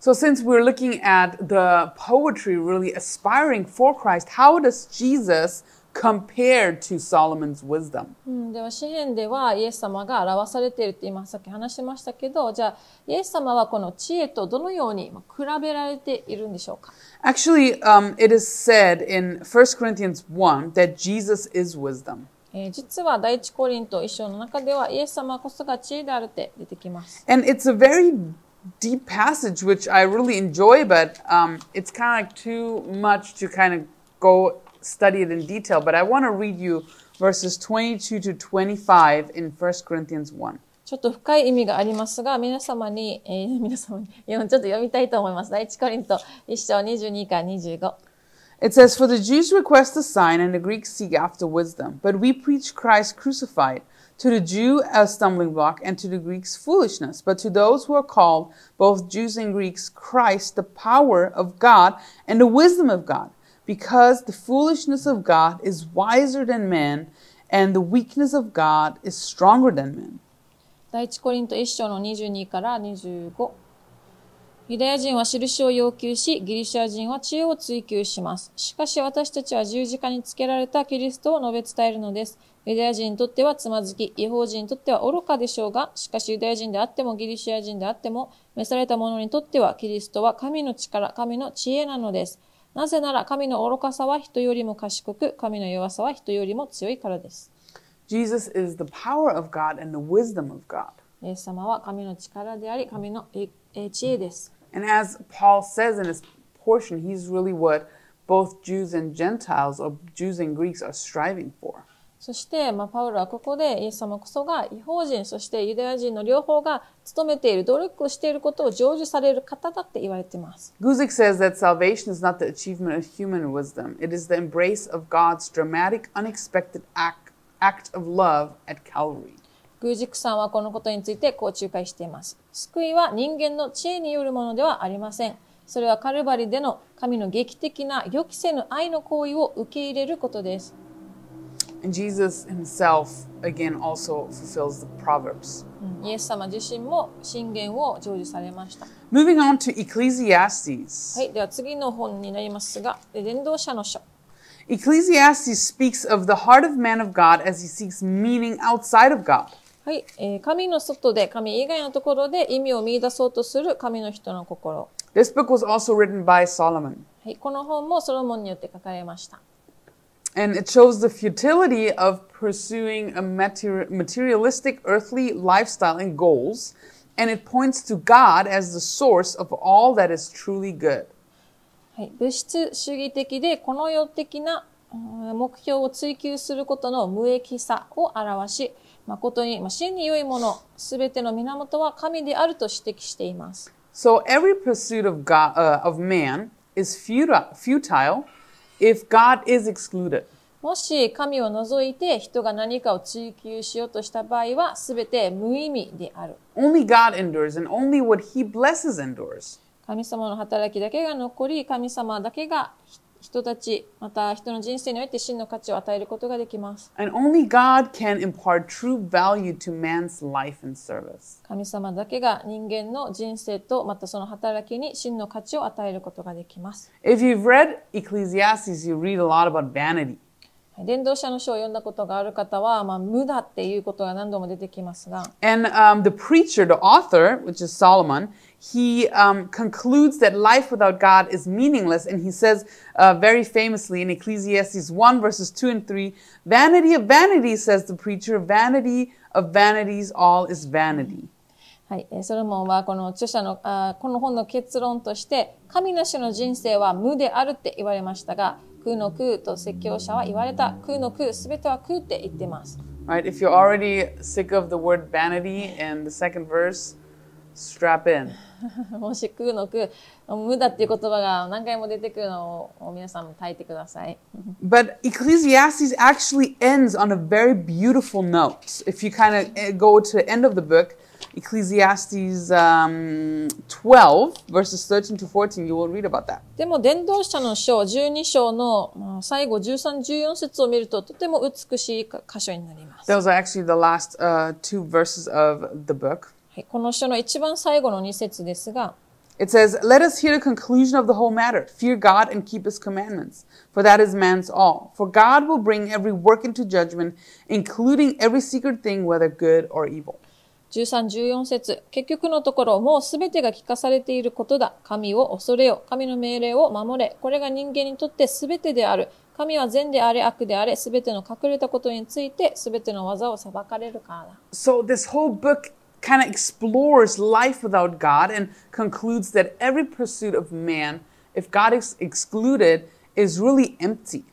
Speaker 1: So, since we're looking at the poetry really aspiring for Christ, how does Jesus compare to Solomon's wisdom?
Speaker 2: うん、では詩篇ではイエス様が表されているって今さっき話しましたけど、じゃあイエス様はこの知恵とどのようにまあ比べられているんでしょうか
Speaker 1: Actually, um, it is said in 1 Corinthians 1 that Jesus is wisdom.
Speaker 2: えー実は第一コリント一章の中ではイエス様こそが知恵であるって出てきます。
Speaker 1: And it's a very deep passage, which I really enjoy, but um, it's kind of like too much to kind of go study it in detail. But I want to read you verses 22 to 25 in 1 Corinthians 1.
Speaker 2: ちょっと深い意味がありますが、皆様に、えー皆様に、いやちょっと読みたいと思います。第一コリント一章22から25。
Speaker 1: It says, For the Jews request a sign and the Greeks seek after wisdom. But we preach Christ crucified. To the Jew, a stumbling block, and to the Greeks, foolishness. But to those who are called, both Jews and Greeks, Christ, the power of God and the wisdom of God. Because the foolishness of God is wiser than man, and the weakness of God is stronger than man.
Speaker 2: 第一コリント1章の22から25。ユダヤ人は印を要求し、ギリシャ人は知恵を追求します。しかし私たちは十字架につけられたキリストを述べ伝えるのです。ユダヤ人にとってはつまずき、違法人にとっては愚かでしょうが、しかしユダヤ人であってもギリシャ人であっても、召された者にとってはキリストは神の力、神の知恵なのです。なぜなら神の愚かさは人よりも賢く、神の弱さは人よりも強いからです。
Speaker 1: Jesus is the power of God and the wisdom of God.
Speaker 2: イエス様は神の力であり、神のええ知恵です。
Speaker 1: And as Paul says in his portion, he's really what both Jews and Gentiles, or Jews and Greeks, are striving for.
Speaker 2: そして、まあ、パウロはここでイエス様こそが違法人、そしてユダヤ人の両方が努めている、努力をしていることを成就される方だって言われています。
Speaker 1: Guzik says that salvation is not the achievement of human wisdom, it is the embrace of God's dramatic, unexpected act, act of love at Calvary.
Speaker 2: グージックさんはこのことについてこう仲介しています。救いは人間の知恵によるものではありません。それはカルバリでの神の劇的な予期せぬ愛の行為を受け入れることです。
Speaker 1: And Jesus himself, again, also fulfills the Proverbs.
Speaker 2: うんイエス様自身も信玄を成就されました。
Speaker 1: Moving on to Ecclesiastes.
Speaker 2: はい、では次の本になりますが、伝道者の書。
Speaker 1: Ecclesiastes speaks of the heart of man of God as he seeks meaning outside of God.
Speaker 2: はい、えー神の外で、神以外のところで意味を見出そうとする神の人の心。
Speaker 1: This book was also written by Solomon.
Speaker 2: はい、この本もソロモンによって書かれました。
Speaker 1: And it shows the futility of pursuing a materi- materialistic earthly lifestyle and goals. And it points to God as the source of all that is truly good.
Speaker 2: はい、物質主義的でこの世的なうん目標を追求することの無益さを表し、誠に、まあ、真に良いもの、すべての源は神であると指摘しています。
Speaker 1: So every pursuit of God, uh, of man is futile, futile if God is excluded.
Speaker 2: もし神を除いて人が何かを追求しようとした場合は、すべて無意味である。
Speaker 1: Only God endures and only what he blesses endures.
Speaker 2: 神様の働きだけが残り、神様だけがひ人たち、また人の人生において真の価値を与えることができます。
Speaker 1: And only God can impart true value to man's life and service.
Speaker 2: 神様だけが人間の人生とまたその働きに真の価値を与えることができます。
Speaker 1: If you've read Ecclesiastes, you read a lot about vanity.
Speaker 2: はい伝道者の書を読んだことがある方は、まあ、無駄っていうことが何度も出てきますが、
Speaker 1: And um, the preacher, the author, which is Solomon, he um, concludes that life without God is meaningless. And he says uh, very famously in Ecclesiastes 1, verses 2 and 3 Vanity of vanities, says the preacher, vanity of vanities, all is vanity.
Speaker 2: はい、えーソロモンはこの著者のあーこの本の結論として神なしの人生は無であるって言われましたが空の空と説教者は言われた空の空すべては空って言ってます。
Speaker 1: Right? If you're already sick of the word vanity in the second verse, strap in.
Speaker 2: もし空の空無だっていう言葉が何回も出てくるのを皆さんも耐えてください。
Speaker 1: But Ecclesiastes actually ends on a very beautiful note. If you kind of go to the end of the book, Ecclesiastes um, 12, verses 13 to 14, you will read about that.
Speaker 2: でも伝道者の書12章のまあ最後13、14節を見るととても美しいか箇所になります。
Speaker 1: Those are actually the last uh, two verses of the book.
Speaker 2: はい、この書の一番最後の2節ですが、
Speaker 1: It says, Let us hear the conclusion of the whole matter. Fear God and keep his commandments, for that is man's all. For God will bring every work into judgment, including every secret thing, whether good or evil.
Speaker 2: 13、14節結局のところ、もうすべてが聞かされていることだ。神を恐れよ。神の命令を守れ。これが人間にとってすべてである。神は善であれ、悪であれ、すべての隠れたことについて、すべての技を裁かれるからだ。
Speaker 1: So this whole book kind of explores life without God and concludes that every pursuit of man, if God is excluded, is really empty.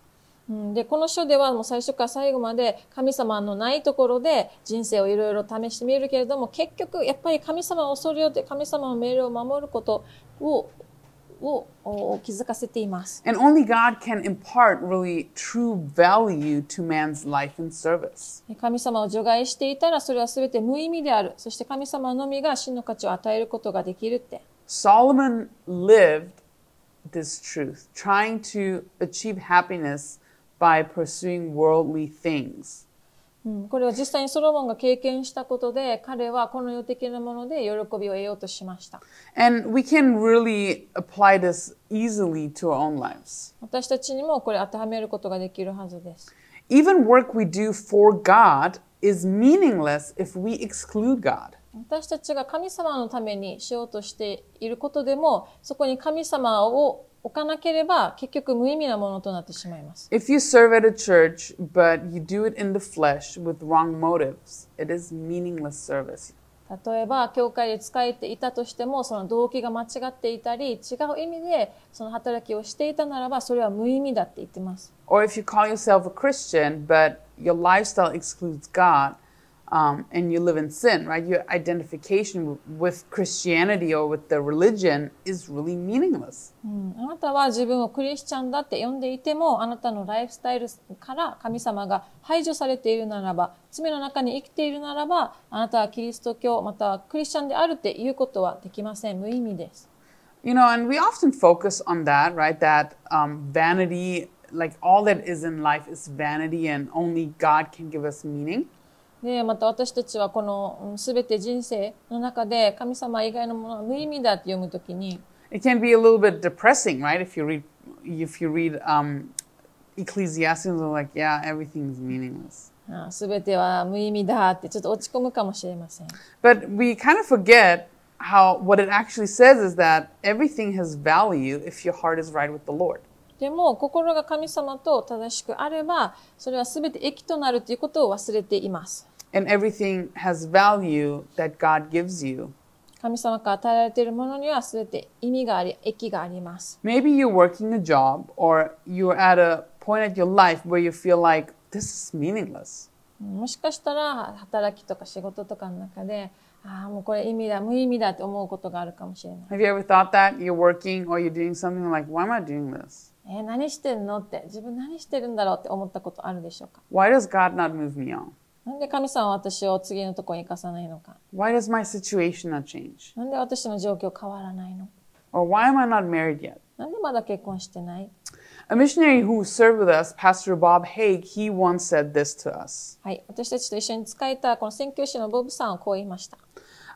Speaker 2: うんで、この書ではもう最初から最後まで神様のないところで人生をいろいろ試してみるけれども、結局やっぱり神様を恐れよって神様の命令を守ることををお気づかせています。
Speaker 1: And only God can impart really true value to man's life and service.
Speaker 2: 神様を除外していたらそれは全て無意味である。そして神様のみが真の価値を与えることができるって。
Speaker 1: Solomon lived this truth, trying to achieve happiness by pursuing worldly things.
Speaker 2: うんこれは実際にソロモンが経験したことで彼はこの世的なもので喜びを得ようとしました。
Speaker 1: And we can really apply this easily to our own lives.
Speaker 2: 私たちにもこれ当てはめることができるはずです。
Speaker 1: Even work we do for God is meaningless if we exclude God.
Speaker 2: 私たちが神様のためにしようとしていることでもそこに神様を置かなければ結局無意味なものとなってしまいます。
Speaker 1: If you serve at a church, but you do it in the flesh with wrong motives, it is meaningless service.
Speaker 2: 例えば教会で使えていたとしてもその動機が間違っていたり違う意味でその働きをしていたならばそれは無意味だって言ってます。
Speaker 1: Or if you call yourself a Christian, but your lifestyle excludes God um, and you live in sin, right? Your identification w- with Christianity or with the religion is really meaningless.
Speaker 2: うんあなたは自分をクリスチャンだって呼んでいてもあなたのライフスタイルから神様が排除されているならば罪の中に生きているならばあなたはキリスト教またはクリスチャンであるっていうことはできません無意味です
Speaker 1: You know, and we often focus on that, right? That um, vanity, like all that is in life is vanity and only God can give us meaning.
Speaker 2: でまた私たちはこのうん全て人生の中で神様以外のものは無意味だって読むときに
Speaker 1: It can be a little bit depressing, right? If you read, if you read um, Ecclesiastes, like, yeah, everything's meaningless.
Speaker 2: あ全ては無意味だってちょっと落ち込むかもしれません
Speaker 1: But we kind of forget how what it actually says is that everything has value if your heart is right with the Lord.
Speaker 2: でも心が神様と正しくあればそれは全て益となるということを忘れています
Speaker 1: And everything has value that God gives you.
Speaker 2: 神様から与えられているものには全て意味があり益があります
Speaker 1: Maybe you're working a job or you're at a point at your life where you feel like this is meaningless.
Speaker 2: もしかしたら働きとか仕事とかの中でああもうこれ意味だ無意味だって思うことがあるかもしれない
Speaker 1: Have you ever thought that you're working or you're doing something like, why am I doing this?
Speaker 2: えー何してんのって自分何してるんだろうって思ったことあるでしょうか
Speaker 1: Why does God not move me on?
Speaker 2: なんで神様は私を次のところに行かさないのか
Speaker 1: Why does my situation not change?
Speaker 2: なんで私の状況変わらないの
Speaker 1: Or why am I not married yet?
Speaker 2: なんでまだ結婚してない
Speaker 1: A missionary who served with us, Pastor Bob Haig, he once said this to us.
Speaker 2: はい。私たちと一緒に使えたこの宣教師のボブさんはこう言いました。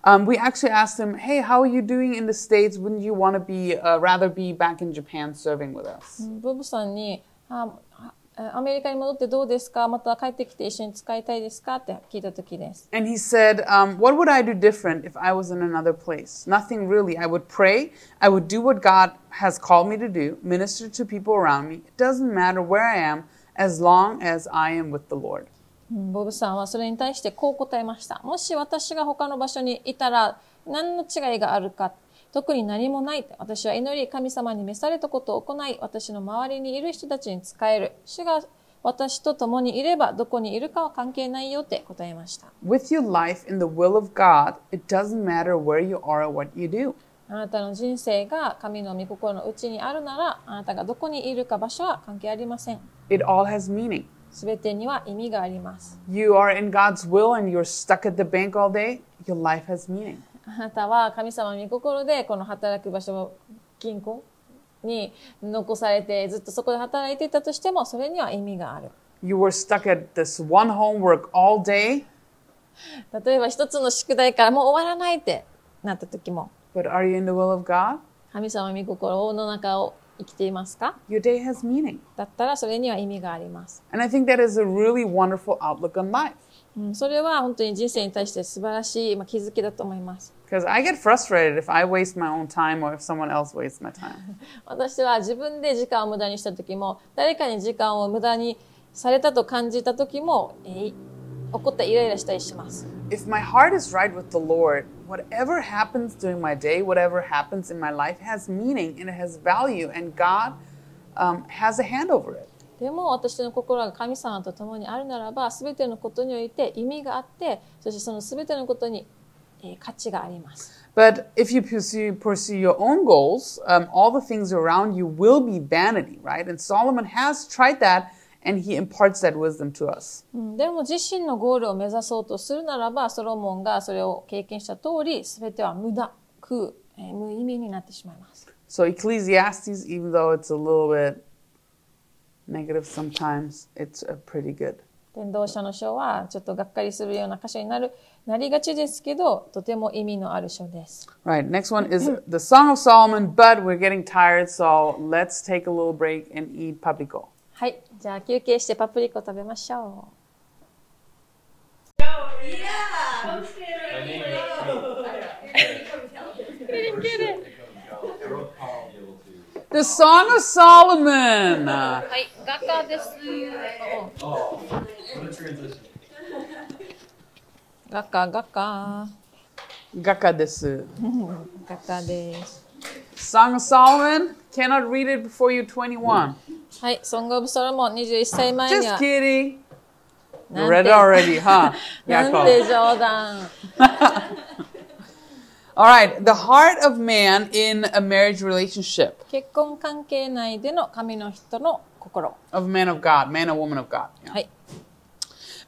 Speaker 1: Um, we actually asked him, "Hey, how are you doing in the states? Wouldn't you want to be uh, rather be back in Japan serving with us?"
Speaker 2: ボブさんに、ああアメリカに戻ってどうですかまた帰ってきて一緒に使いたいですかって聞いた時です。
Speaker 1: And he said, um, "What would I do different if I was in another place? Nothing really. I would pray. I would do what God has called me to do. Minister to people around me. It doesn't matter where I am, as long as I am with the Lord."
Speaker 2: うんボブさんはそれに対してこう答えました。もし私が他の場所にいたら何の違いがあるか特に何もない。私は祈り、神様に召されたことを行い、私の周りにいる人たちに使える。主が私と共にいれば、どこにいるかは関係ないよって答えました。
Speaker 1: With your life in the will of God, it doesn't matter where you are or what you do.
Speaker 2: あなたの人生が神の御心のうちにあるなら、あなたがどこにいるか場所は関係ありません。
Speaker 1: It all has meaning.
Speaker 2: すべてには意味があります。
Speaker 1: You are in God's will and you're stuck at the bank all day. Your life has meaning.
Speaker 2: あなたは神様の御心でこの働く場所、銀行に残されてずっとそこで働いていたとしても、それには意味がある。
Speaker 1: You were stuck at this one homework all day,
Speaker 2: 例えば一つの宿題からもう終わらないってなった時も、
Speaker 1: but are you in the will of God?
Speaker 2: 神様の御心の中を生きていますか？だったらそれには意味があります。それは本当に人生に対して素晴らしい気づきだと思います。私は自分で時間を無駄にした時も、誰かに時間を無駄にされたと感じた時も、怒ったイライラしたりします。
Speaker 1: If my heart is right with the Lord, whatever happens during my day, whatever happens in my life has meaning and it has value, and God um, has a hand over it.
Speaker 2: でも私の心が神様と共にあるならば、すべてのことにおいて意味があって、そしてそのすべてのことに えー価値があります。
Speaker 1: But if you pursue, pursue your own goals, um, all the things around you will be vanity, right? And Solomon has tried that And he imparts that wisdom to us.
Speaker 2: うんでも自身のゴールを目指そうとするならば、ソロモンがそれを経験した通り、すべては無駄、空、えー無意味になってしまいます。
Speaker 1: So Ecclesiastes, even though it's a little bit negative sometimes, it's uh, pretty good.
Speaker 2: 伝道者の書はちょっとがっかりするような箇所になる、なりがちですけど、とても意味のある書です。
Speaker 1: Right, next one is the Song of Solomon, but we're getting tired, so let's take a little break and eat paprika.
Speaker 2: はい。じゃあ休憩してパプリコ食べましょ
Speaker 1: The Song of Solomon. Uh,
Speaker 2: う。はい。画家です。
Speaker 3: Oh.
Speaker 2: 画家です。
Speaker 1: Song of Solomon, cannot read it before you're 21.
Speaker 2: はい。ソングオブソロモン21歳前に
Speaker 1: Just
Speaker 2: は。
Speaker 1: kidding. You
Speaker 2: なん
Speaker 1: read
Speaker 2: て
Speaker 1: it already, huh?
Speaker 2: なんて
Speaker 1: Yaakov.
Speaker 2: 冗談。
Speaker 1: All right, the heart of man in a marriage relationship
Speaker 2: 結婚関係内での神の人の心。
Speaker 1: of man of God, man or woman of God. yeah.
Speaker 2: はい。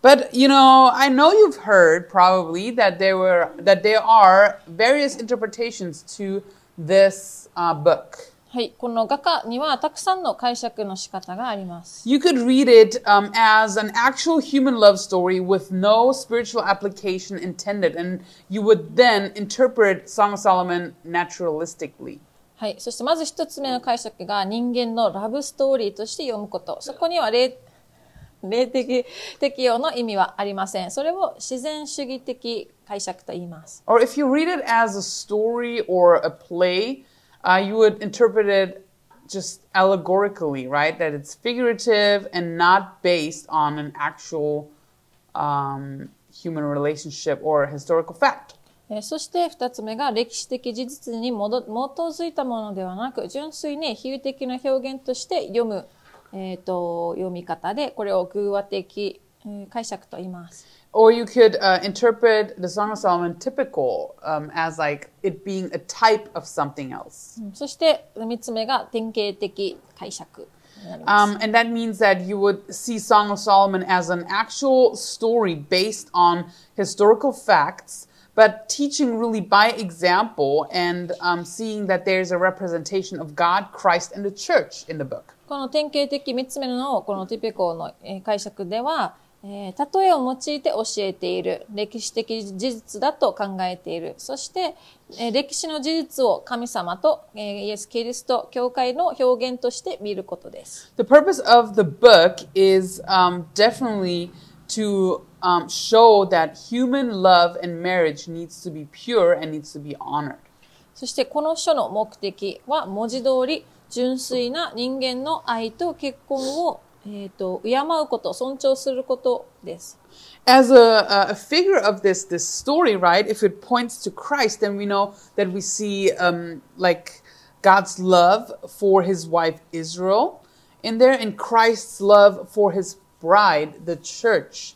Speaker 1: But you know, I know you've heard probably that there were that there are various interpretations to this uh, book.
Speaker 2: はい。この画家にはたくさんの解釈の仕方があります。
Speaker 1: You could read it um, as an actual human love story with no spiritual application intended, and you would then interpret Song of Solomon naturalistically.
Speaker 2: はい。そしてまず一つ目の解釈が人間のラブストーリーとして読むこと。そこには霊 霊的適用の意味はありません。それを自然主義的解釈と言います。
Speaker 1: Or if you read it as a story or a play, uh, you would interpret it just allegorically, right? That it's figurative and not based on an actual um, human relationship or historical fact.
Speaker 2: えーそして二つ目が歴史的事実に基づいたものではなく、純粋に比喩的な表現として読む、えーと読み方で、これを偶話的、えー解釈と言います。
Speaker 1: Or you could uh, interpret the Song of Solomon typical um, as like it being a type of something else.
Speaker 2: そして三つ目が典型的解釈。
Speaker 1: Um, and that means that you would see Song of Solomon as an actual story based on historical facts, but teaching really by example and um, seeing that there's a representation of God, Christ, and the church in the book.
Speaker 2: この典型的三つ目のこのティペコのえー解釈では、 えー例えを用いて教えている歴史的事実だと考えているそして、えー歴史の事実を神様と、えーイエス・キリスト教会の表現として見ることです。
Speaker 1: The purpose of the book is um, definitely to um, show that human love and marriage needs to be pure and needs to be honored.
Speaker 2: そしてこの書の目的は文字通り純粋な人間の愛と結婚を、えー、と敬うこと尊重することです。
Speaker 1: as a, a figure of this this story, right? If it points to Christ, then we know that we see um, like God's love for His wife Israel in there, and Christ's love for His bride, the church,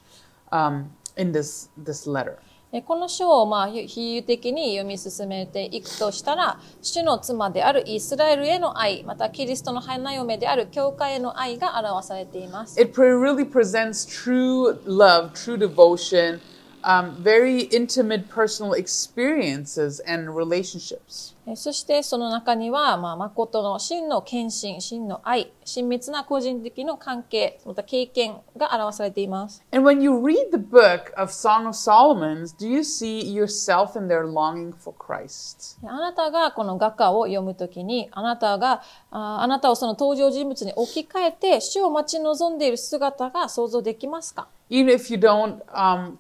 Speaker 1: um, in this this letter.
Speaker 2: えこの書をまあ比喩的に読み進めていくとしたら、主の妻であるイスラエルへの愛、またキリストの花嫁である教会への愛が表されています。
Speaker 1: It pre- really presents true love, true devotion, um, very intimate personal experiences and relationships.
Speaker 2: えそしてその中には、まあ、誠の真の献身、真の愛、親密な個人的な関係、また経験が表されています。
Speaker 1: And when you read the book of Song of Solomon's, do you see yourself in their longing for Christ?
Speaker 2: であなたがこの画家を読むときに、あなたが、ああなたをその登場人物に置き換えて、主を待ち望んでいる姿が想像できますか
Speaker 1: Even if you don't, um,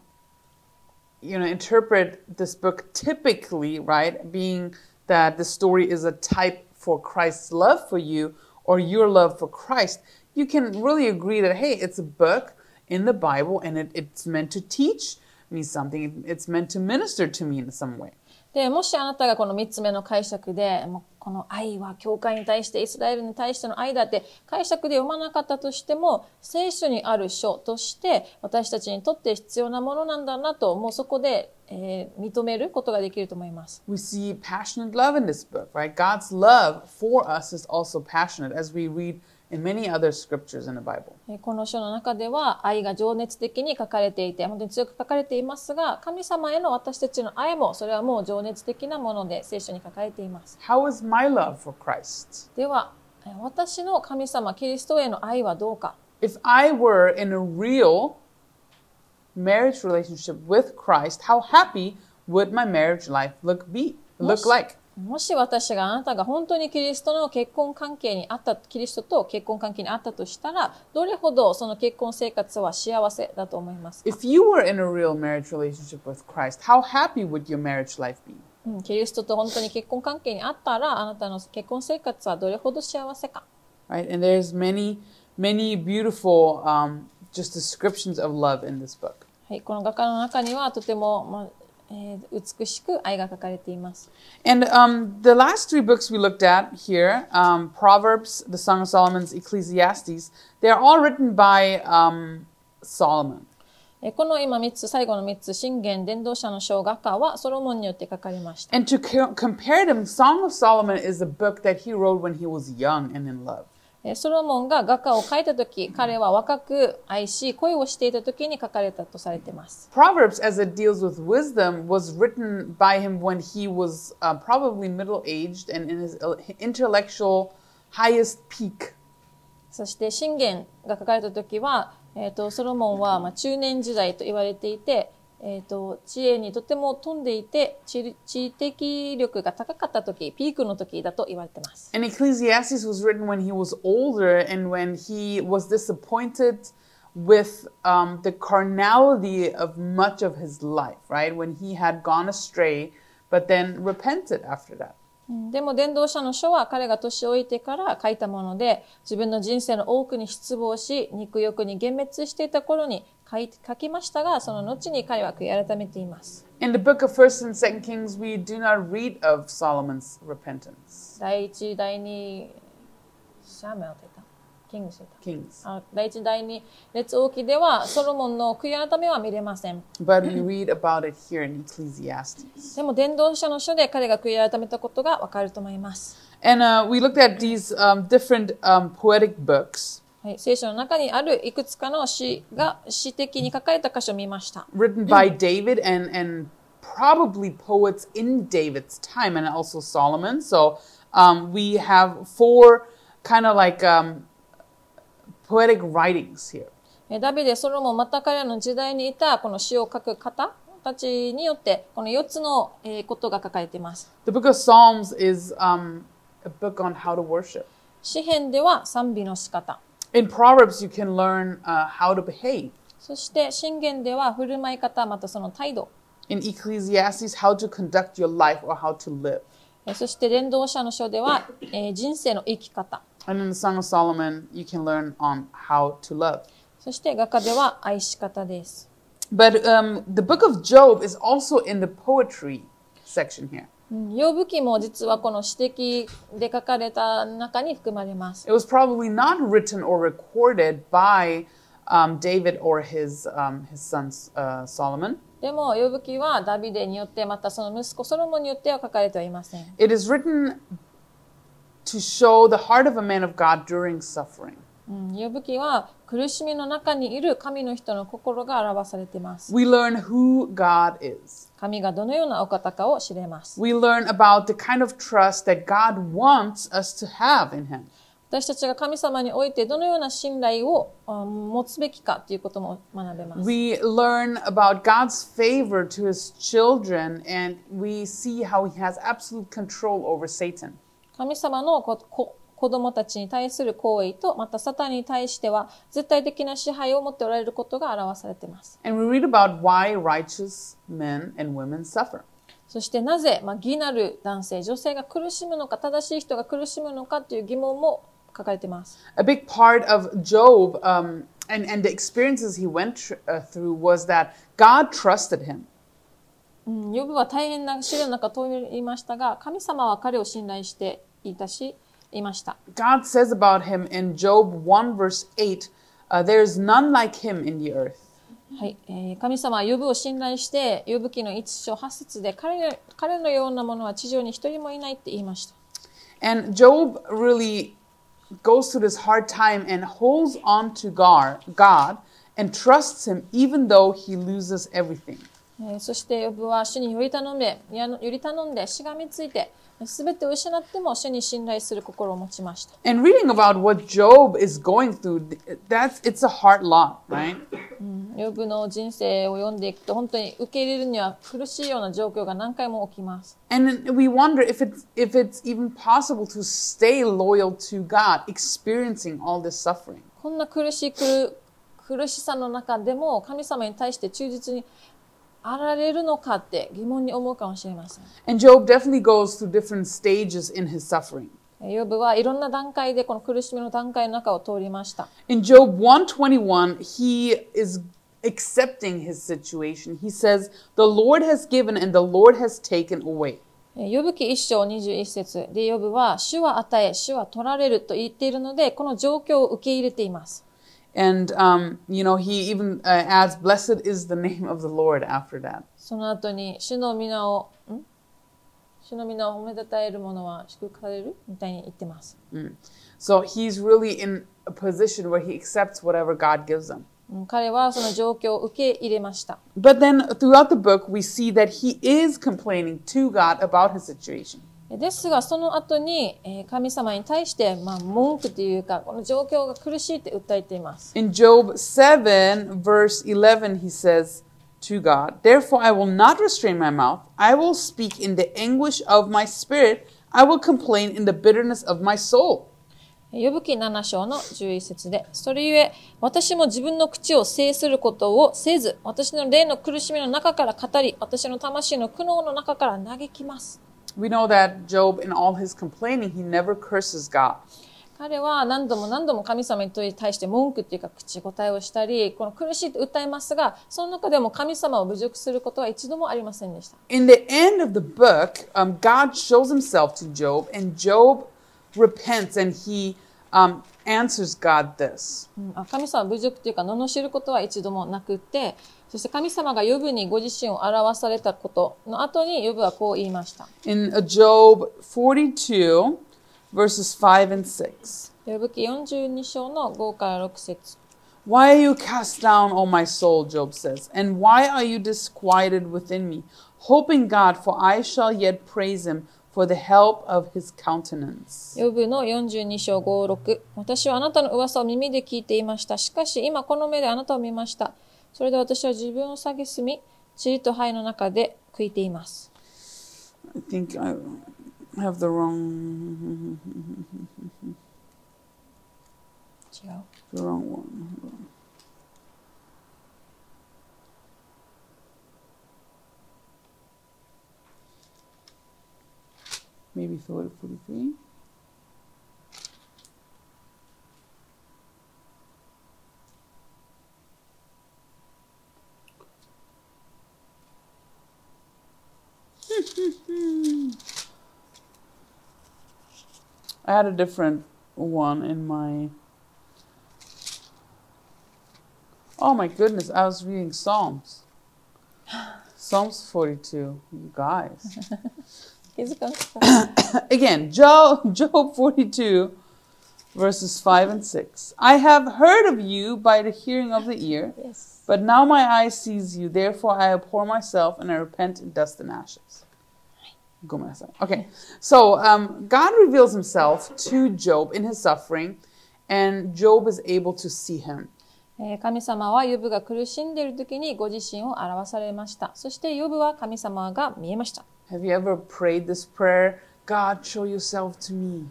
Speaker 1: you know, interpret this book typically, right, being that the story is a type for Christ's love for you or your love for Christ, you can really agree that hey, it's a book in the Bible and it, it's meant to teach me something. It's meant to minister to me in some way.
Speaker 2: で、もしあなたがこの3つ目の解釈で、もうこの愛は教会に対して、イスラエルに対しての愛だって解釈で読まなかったとしても、聖書にある書として私たちにとって必要なものなんだなと、もうそこで、えー認めることができると思います。
Speaker 1: We see passionate love in this book, right? God's love for us is also passionate, as we read in many other scriptures in the Bible.
Speaker 2: えーこの書の中では愛が情熱的に書かれていて、本当に強く書かれていますが、神様への私たちの愛も、それはもう情熱的なもので聖書に書かれています。
Speaker 1: How is my love for Christ?
Speaker 2: では、えー私の神様、キリストへの愛はどうか。
Speaker 1: If I were in a real marriage relationship with Christ, how happy would my marriage life look be look like?
Speaker 2: もし私があなたが本当にキリストの結婚関係にあった、キリストと結婚関係にあったとしたら、どれほどその結婚生活は幸せだと思いますか、
Speaker 1: If you were in a real marriage relationship with Christ, how happy would your marriage life be?
Speaker 2: うん、キリストと本当に結婚関係にあったら、あなたの結婚生活はどれほど幸せか。
Speaker 1: Right? And there's many, many beautiful um, just descriptions of love in this book.
Speaker 2: はい、この画家の中にはとても、まあえー美しく愛が書かれています。
Speaker 1: And um, the last three books we looked at here um, Proverbs, the Song of Solomon's, Ecclesiastes they're all written by um, Solomon.
Speaker 2: えーこの今3つ、最後の3つ、信玄、伝道者の書画家はソロモンによって書かれました。
Speaker 1: And to co- compare them, Song of Solomon is a book that he wrote when he was young and in love.
Speaker 2: えーソロモンが画家を書いたとき、彼は若く愛し、恋をしていたときに書かれたとされています。
Speaker 1: Proverbs, as it deals with wisdom, was written by him when he was uh, probably middle aged and in his uh, intellectual highest peak.
Speaker 2: そして信玄が書かれた時は、えー、とソロモンはまあ中年時代と言われていて、えー、と知恵にとても富んでいて知知的力が高かった時ピークの時だと言われています。
Speaker 1: And Ecclesiastes was written when he was older and when he was disappointed with um, the carnality of much of his life, right? When he had gone astray, but then repented after that.
Speaker 2: うんでも伝道者の書は彼が年老いてから書いたもので自分の人生の多くに失望し肉欲に幻滅していた頃に書きましたがその後に彼は悔い改めています。
Speaker 1: In the book of 1st and 2nd Kings, we do not read of Solomon's repentance.
Speaker 2: 第一第二シャムエルって言ったキングス言った
Speaker 1: Kings.
Speaker 2: あ第一第二列王記ではソロモンの悔い改めは見れません。
Speaker 1: But we read about it here in Ecclesiastes.
Speaker 2: でも伝道者の書で彼が悔い改めたことがわかると思います。
Speaker 1: And uh, we looked at these um, different um, poetic books
Speaker 2: はい、聖書の中にあるいくつかの詩が詩的に書かれた箇所を見ました。
Speaker 1: written by David and, and probably poets in David's time and also Solomon. So um, we have four kind of like um, poetic writings here.
Speaker 2: えダビデ、ソロモン、また彼らの時代にいたこの詩を書く方たちによって、この4つのえーことが書かれています。
Speaker 1: The book of Psalms is um, a book on how to worship.
Speaker 2: 詩篇では賛美の仕方。
Speaker 1: In Proverbs, you can learn uh, how to behave.
Speaker 2: そして信玄では振る舞い方、またその態度。
Speaker 1: In Ecclesiastes, how to conduct your life or how to live.
Speaker 2: えそして伝道者の書では、えー人生の生き方。
Speaker 1: And in the Song of Solomon, you can learn on how to love.
Speaker 2: そして画家では愛し方です。
Speaker 1: But um, the book of Job is also in the poetry section here.
Speaker 2: うんヨブ記も実はこの詩的で書かれた中に含まれます。
Speaker 1: It was probably not written or recorded by um, David or his, um, his son uh, Solomon.
Speaker 2: でも、ヨブ記はダビデによって、またその息子ソロモンによっては書かれてはいません。
Speaker 1: It is written to show the heart of a man of God during suffering.
Speaker 2: うん、ヨブ記は苦しみの中にいる神の人の心が表されています。
Speaker 1: We learn who God is.
Speaker 2: 神がどのようなお方かを知れます。
Speaker 1: We learn about the kind of trust that God wants us to have in Him.
Speaker 2: 私たちが神様においてどのような信頼をあ持つべきかということも学べます。
Speaker 1: We learn about God's favor to His children, and we see how He has absolute control over Satan.
Speaker 2: 神様のここ子供たちに対する行為と、またサタンに対しては絶対的な支配を持っておられることが表されています。
Speaker 1: And we read about why righteous men and women suffer.
Speaker 2: そしてなぜ、まあ、義なる男性、女性が苦しむのか、正しい人が苦しむのかという疑問も書かれています。
Speaker 1: A big part of Job um, and, and the experiences he went uh, through was that God trusted him.
Speaker 2: うん、ヨブは大変な試練の中を通りましたが、神様は彼を信頼していたし、いました。
Speaker 1: God says about him in Job 1 verse 8, uh, there is none like him in the earth.
Speaker 2: はい、えー神様はヨブを信頼して、ヨブ記の一章八節で彼の彼のようなものは地上に一人もいないって言いました。
Speaker 1: And Job really goes through this hard time and holds on to God, God and trusts him even though he loses everything.
Speaker 2: えーそしてヨブは主により頼んで、やより頼んで、しがみついて、すべてを失っても主に信頼する心を持ちました。
Speaker 1: And reading about what Job is going through, that's it's a hard lot, right?
Speaker 2: ヨブの人生を読んでいくと、本当に受け入れるには苦しいような状況が何回も起きます。
Speaker 1: And we wonder if it's if it's even possible to stay loyal to God, experiencing all this suffering.
Speaker 2: こんな苦しい苦苦しさの中でも神様に対して忠実にあられるのかって疑問に思うかもしれません。
Speaker 1: And Job definitely goes through different stages in his suffering.
Speaker 2: ヨブはいろんな段階でこの苦しみの段階の中を通りました。
Speaker 1: In Job 121, he is accepting his situation. He says, "The Lord has given and the Lord has taken away."
Speaker 2: えーヨブ記一章21節でヨブは主は与え、主は取られると言っているので、この状況を受け入れています。
Speaker 1: And um, you know, he even uh, adds, "Blessed is the name of the Lord." After that,
Speaker 2: その後に主の皆を、ん主の皆を褒めたたえる者は祝福されるみたいに言ってます。
Speaker 1: so he's really in a position where he accepts whatever God gives him.
Speaker 2: うん彼はその状況を受け入れました。
Speaker 1: But then throughout the book, we see that he is complaining to God about his situation.
Speaker 2: ですが、その後に、えー神様に対して、まあ、文句というか、この状況が苦しいって訴えています。
Speaker 1: In Job 7, verse 11, he says to God, Therefore I will not restrain my mouth. I will speak in the anguish of my spirit. I will complain in the bitterness of my soul.
Speaker 2: ヨブ記7章の11節で、それゆえ、私も自分の口を制することをせず、私の霊の苦しみの中から語り、私の魂の苦悩の中から嘆きます。
Speaker 1: We know that Job, in all his complaining, he never curses God.
Speaker 2: 彼は何度も何度も神様に対して文句っていうか口答えをしたり、この苦しいと訴えますが、その中でも神様を侮辱することは一度もありませんでした。
Speaker 1: In the end of the book, um, God shows himself to Job, and Job repents and he um, answers God this.
Speaker 2: 神様を侮辱というか罵ることは一度もなくってそして神様がヨブにご自身を表されたことの後にヨブはこう言いました
Speaker 1: In uh, Job 42, verses 5 and 6.
Speaker 2: ヨブ記42章の5から6節
Speaker 1: Why are you cast down, O my soul? Job says. And why are you disquieted within me? Hope in God, for I shall yet praise him for the help of his countenance.
Speaker 2: ヨブの42章56私はあなたの噂を耳で聞いていました。しかし今この目であなたを見ました。それで私は自分を蔑み塵と灰の中で悔いています。
Speaker 1: I think I have the wrong,
Speaker 2: 違う。
Speaker 1: the wrong one. Maybe 43. I had a different one in my. Oh my goodness, I was reading Psalms. Psalms 42, you guys.
Speaker 2: 気づかなかった
Speaker 1: Again, Job, Job 42, verses 5 and 6. I have heard of you by the hearing of the ear,
Speaker 2: Yes.
Speaker 1: but now my eye sees you. Therefore, I abhor myself and I repent in dust and ashes. Go myself. Okay, so um, God reveals himself to Job in his suffering, and Job is able to see him.
Speaker 2: えー神様はヨブが苦しんでいる時にご自身を表されました。そしてヨブは神様が見えました。
Speaker 1: Have you ever prayed this prayer? God, show yourself to me.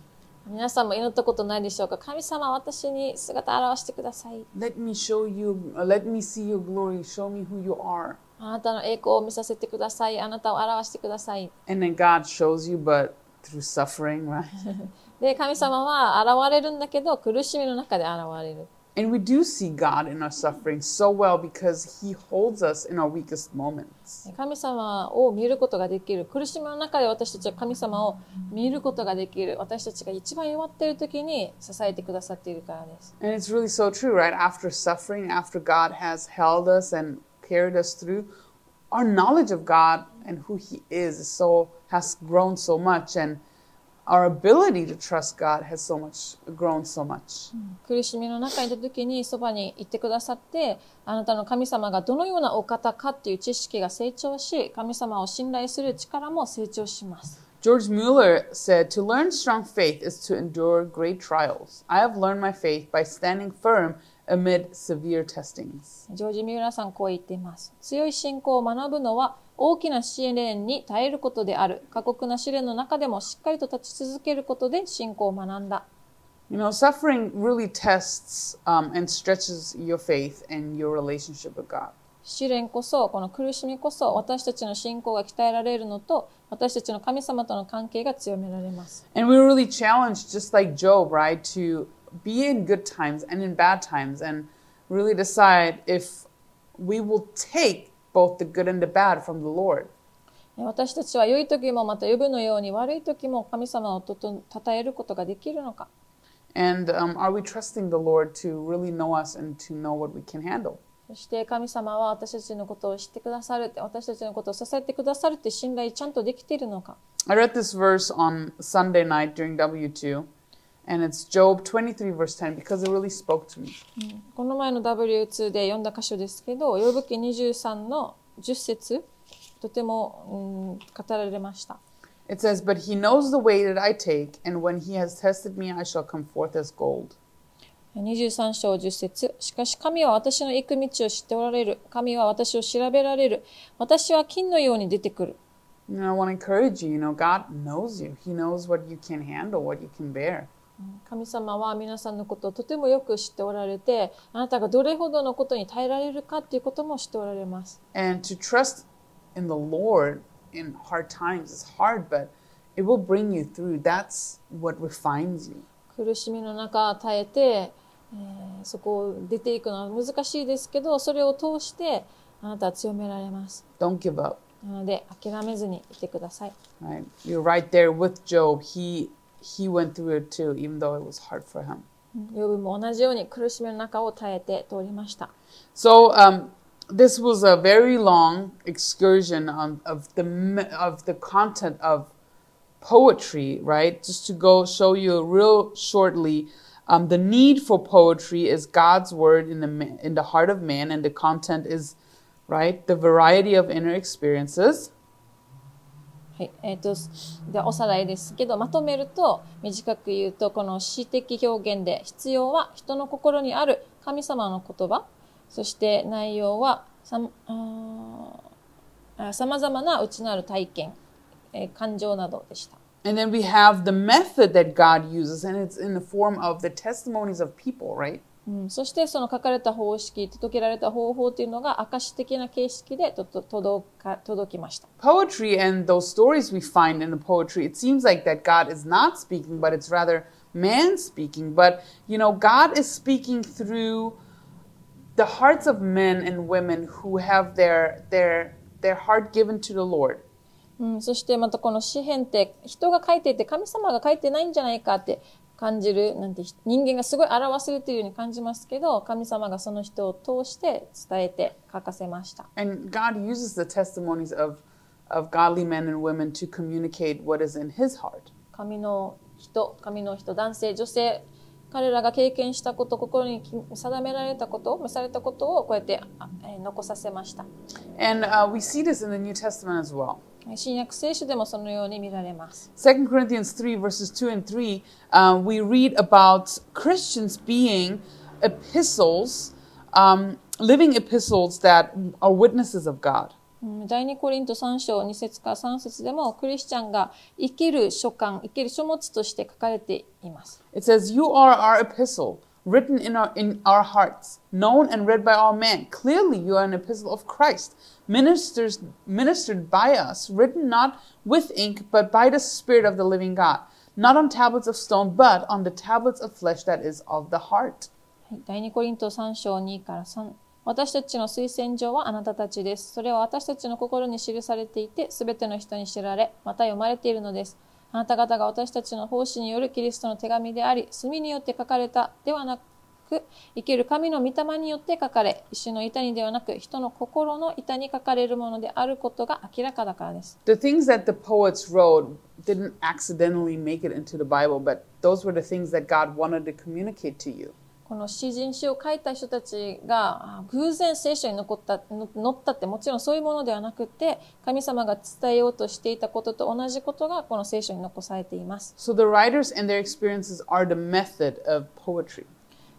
Speaker 2: 皆さんも祈ったことないでしょうか神様私に姿を現してください。
Speaker 1: Let me show you, uh, let me see your glory. Show me who you are.
Speaker 2: あなたの栄光を見させてください。あなたを表してください。
Speaker 1: And then God shows you, but through suffering, right?
Speaker 2: で、神様は現れるんだけど苦しみの中で現れる。
Speaker 1: And we do see God in our suffering so well because He holds us in our weakest moments.
Speaker 2: 神様を見ることができる苦しみの中で私たちは神様を見ることができる私たちが一番弱っている時に支えてくださっているからです
Speaker 1: And it's really so true, right? After suffering, after God has held us and carried us through, our knowledge of God and who He is, is so has grown so much, and our ability to trust God has so much grown so much.
Speaker 2: 苦しみの中にいた時にそばにいてくださってあなたの神様がどのようなお方かっていう知識が成長し神様を信頼する力も成長します
Speaker 1: George Mueller said, To learn strong faith is to endure great trials. I have learned my faith by standing firm amid severe testings.
Speaker 2: ジョージ・ミューラーさんこう言っています強い信仰を学ぶのは大きな試練に耐えることである過酷な試練の中でもしっかりと立ち続けることで信仰を学んだ
Speaker 1: You know, suffering really tests um, and stretches your faith and your relationship with God.
Speaker 2: 試練こそこの苦しみこそ私たちの信仰が鍛えられるのと私たちの神様との関係が強められます
Speaker 1: And we were really challenged, just like Job, right, to be in good times and in bad times and really decide if we will take both the good and the bad from the Lord.
Speaker 2: 私たちは良い時もまた呼ぶのように悪い時も神様をとと称えることができるのか
Speaker 1: And um, are we trusting the Lord to really know us and to know what we can handle?
Speaker 2: そして神様は私たちのことを知ってくださるって私たちのことを支えてくださるって信頼ちゃんとできているのか
Speaker 1: I read this verse on Sunday night during W2, and it's Job 23, verse 10, because it really spoke to me.
Speaker 2: この前の W2 で読んだ箇所ですけど、呼ぶ記23の10節とても、うん、語られました。
Speaker 1: It says, But he knows the way that I take, and when he has tested me, I shall come forth as gold.
Speaker 2: 23章10節しかし神は私の行く道を知っておられる。神は私を調べられる。私は金のように出てくる。
Speaker 1: You know, I want to encourage you, you know, God knows you. He knows what you can handle, what you can bear.
Speaker 2: 神様は皆さんのことをとてもよく知っておられて、あなたがどれほどのことに耐えられるかっていうことも知っておられます。
Speaker 1: And to trust in the Lord in hard times is hard, but it will bring you through. That's what refines you.
Speaker 2: 苦しみの中耐えて、えーそこを出ていくのは難しいですけどそれを通してあなたは強められます
Speaker 1: Don't give up.
Speaker 2: なので諦めずにいてください
Speaker 1: Right? You're right there with Job. He he went through it too, even though it was hard for him.
Speaker 2: ヨブも同じように苦しみの中を耐えて通りました
Speaker 1: So um, this was a very long excursion on, of the me- of the content of poetry, right? Just to go show you real shortly, um, the need for poetry is God's word in the ma- in the heart of man, and the content is right the variety of inner experiences.
Speaker 2: はいえー、とではおさらいですけどまとめると短く言うとこの詩的表現で必要は人の心にある神様の言葉そして内容はさまざまな内なる体験、えー感情などでした。
Speaker 1: And then we have the method that God uses, and it's in the form of the testimonies of people, right?
Speaker 2: うん、そしてその書かれた方式届けられた方法というのが証的な形式でとと届か届きました。
Speaker 1: Poetry and those stories we find in the poetry, it seems like that God is not speaking, but it's rather man speaking. But, you know, God is speaking through the hearts of men and women who have their, their, their heart given to the Lord.
Speaker 2: うん、そしてまたこの詩篇って人が書いていて神様が書いてないんじゃないかって感じるなんて人間がすごい表されているように感じますけど神様がその人を通して伝えて書かせました。
Speaker 1: And God uses the testimonies of, of godly men and women to communicate what is in his heart.
Speaker 2: 神の人、神の人、男性、女性、彼らが経験したこと、心に定められたこと、召されたことをこうやってあえー残させました。
Speaker 1: And uh, we see this in the New Testament as well.
Speaker 2: 新約聖書でもそのように見られます。
Speaker 1: 2 Corinthians 3, verses 2 and 3, uh, we read about Christians being epistles, um, living epistles that are witnesses of God.
Speaker 2: うん第2コリント3章2節から3節でもクリスチャンが生きる書簡、生きる書物として書かれています。
Speaker 1: It says, You are our epistle, written in our, in our hearts, known and read by all men. Clearly, you are an epistle of Christ, ministers, ministered by us, written not with ink, but by the Spirit of the living God, not on tablets of stone, but on the tablets of flesh that is of the heart.
Speaker 2: はい、第2コリント3章2から3。私たちの推薦状はあなたたちです。それは私たちの心に記されていて、すべての人に知られ、また読まれているのです。 あなた方が私たちの奉仕によるキリストの手紙であり、墨によって書かれたではなく、生ける神の御霊によって書かれ、石の板にではなく、人の心の板に書かれるものであることが明らかだからです。
Speaker 1: The things that the poets wrote didn't accidentally make it into the Bible, but those were the things that God wanted to communicate to you.
Speaker 2: この詩人詩を書いた人たちがあ偶然聖書に残ったの載ったってもちろんそういうものではなくて神様が伝えようとしていたことと同じことがこの聖書に残されています。
Speaker 1: So the writers and their experiences are the method of poetry.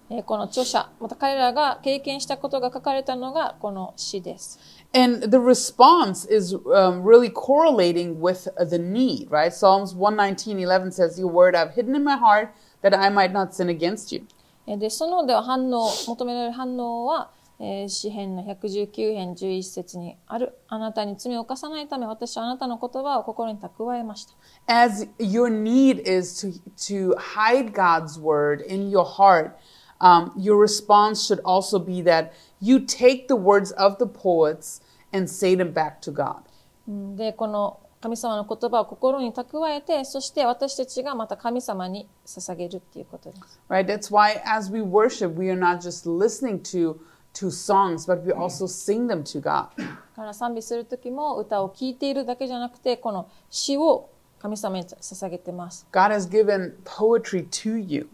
Speaker 2: えーこの著者また彼らが経験したことが書かれたのがこの詩です。
Speaker 1: And the response is um, really correlating with uh, the need, right? Psalms 119:11 says, "Your word I've hidden in my heart that I might not sin against you."
Speaker 2: えーでそのでは反応求められる反応は、えー詩編の119編11節にあるあなたに罪を犯さないため私はあなたの言葉を心に蓄えました。
Speaker 1: As your need is to to hide God's word in your heart, um, your response should also be that you take the words of the poets and say them back to God.
Speaker 2: うんでこの神様の言葉を心に蓄えてそして私たちがまた神様に捧げるっていうことです。
Speaker 1: Right? That's why as we worship, we are not just listening to to songs, but we also sing them to God.
Speaker 2: だから賛美する時も歌を聴いているだけじゃなくてこの詩を神様に捧げてます。
Speaker 1: God has given poetry to you.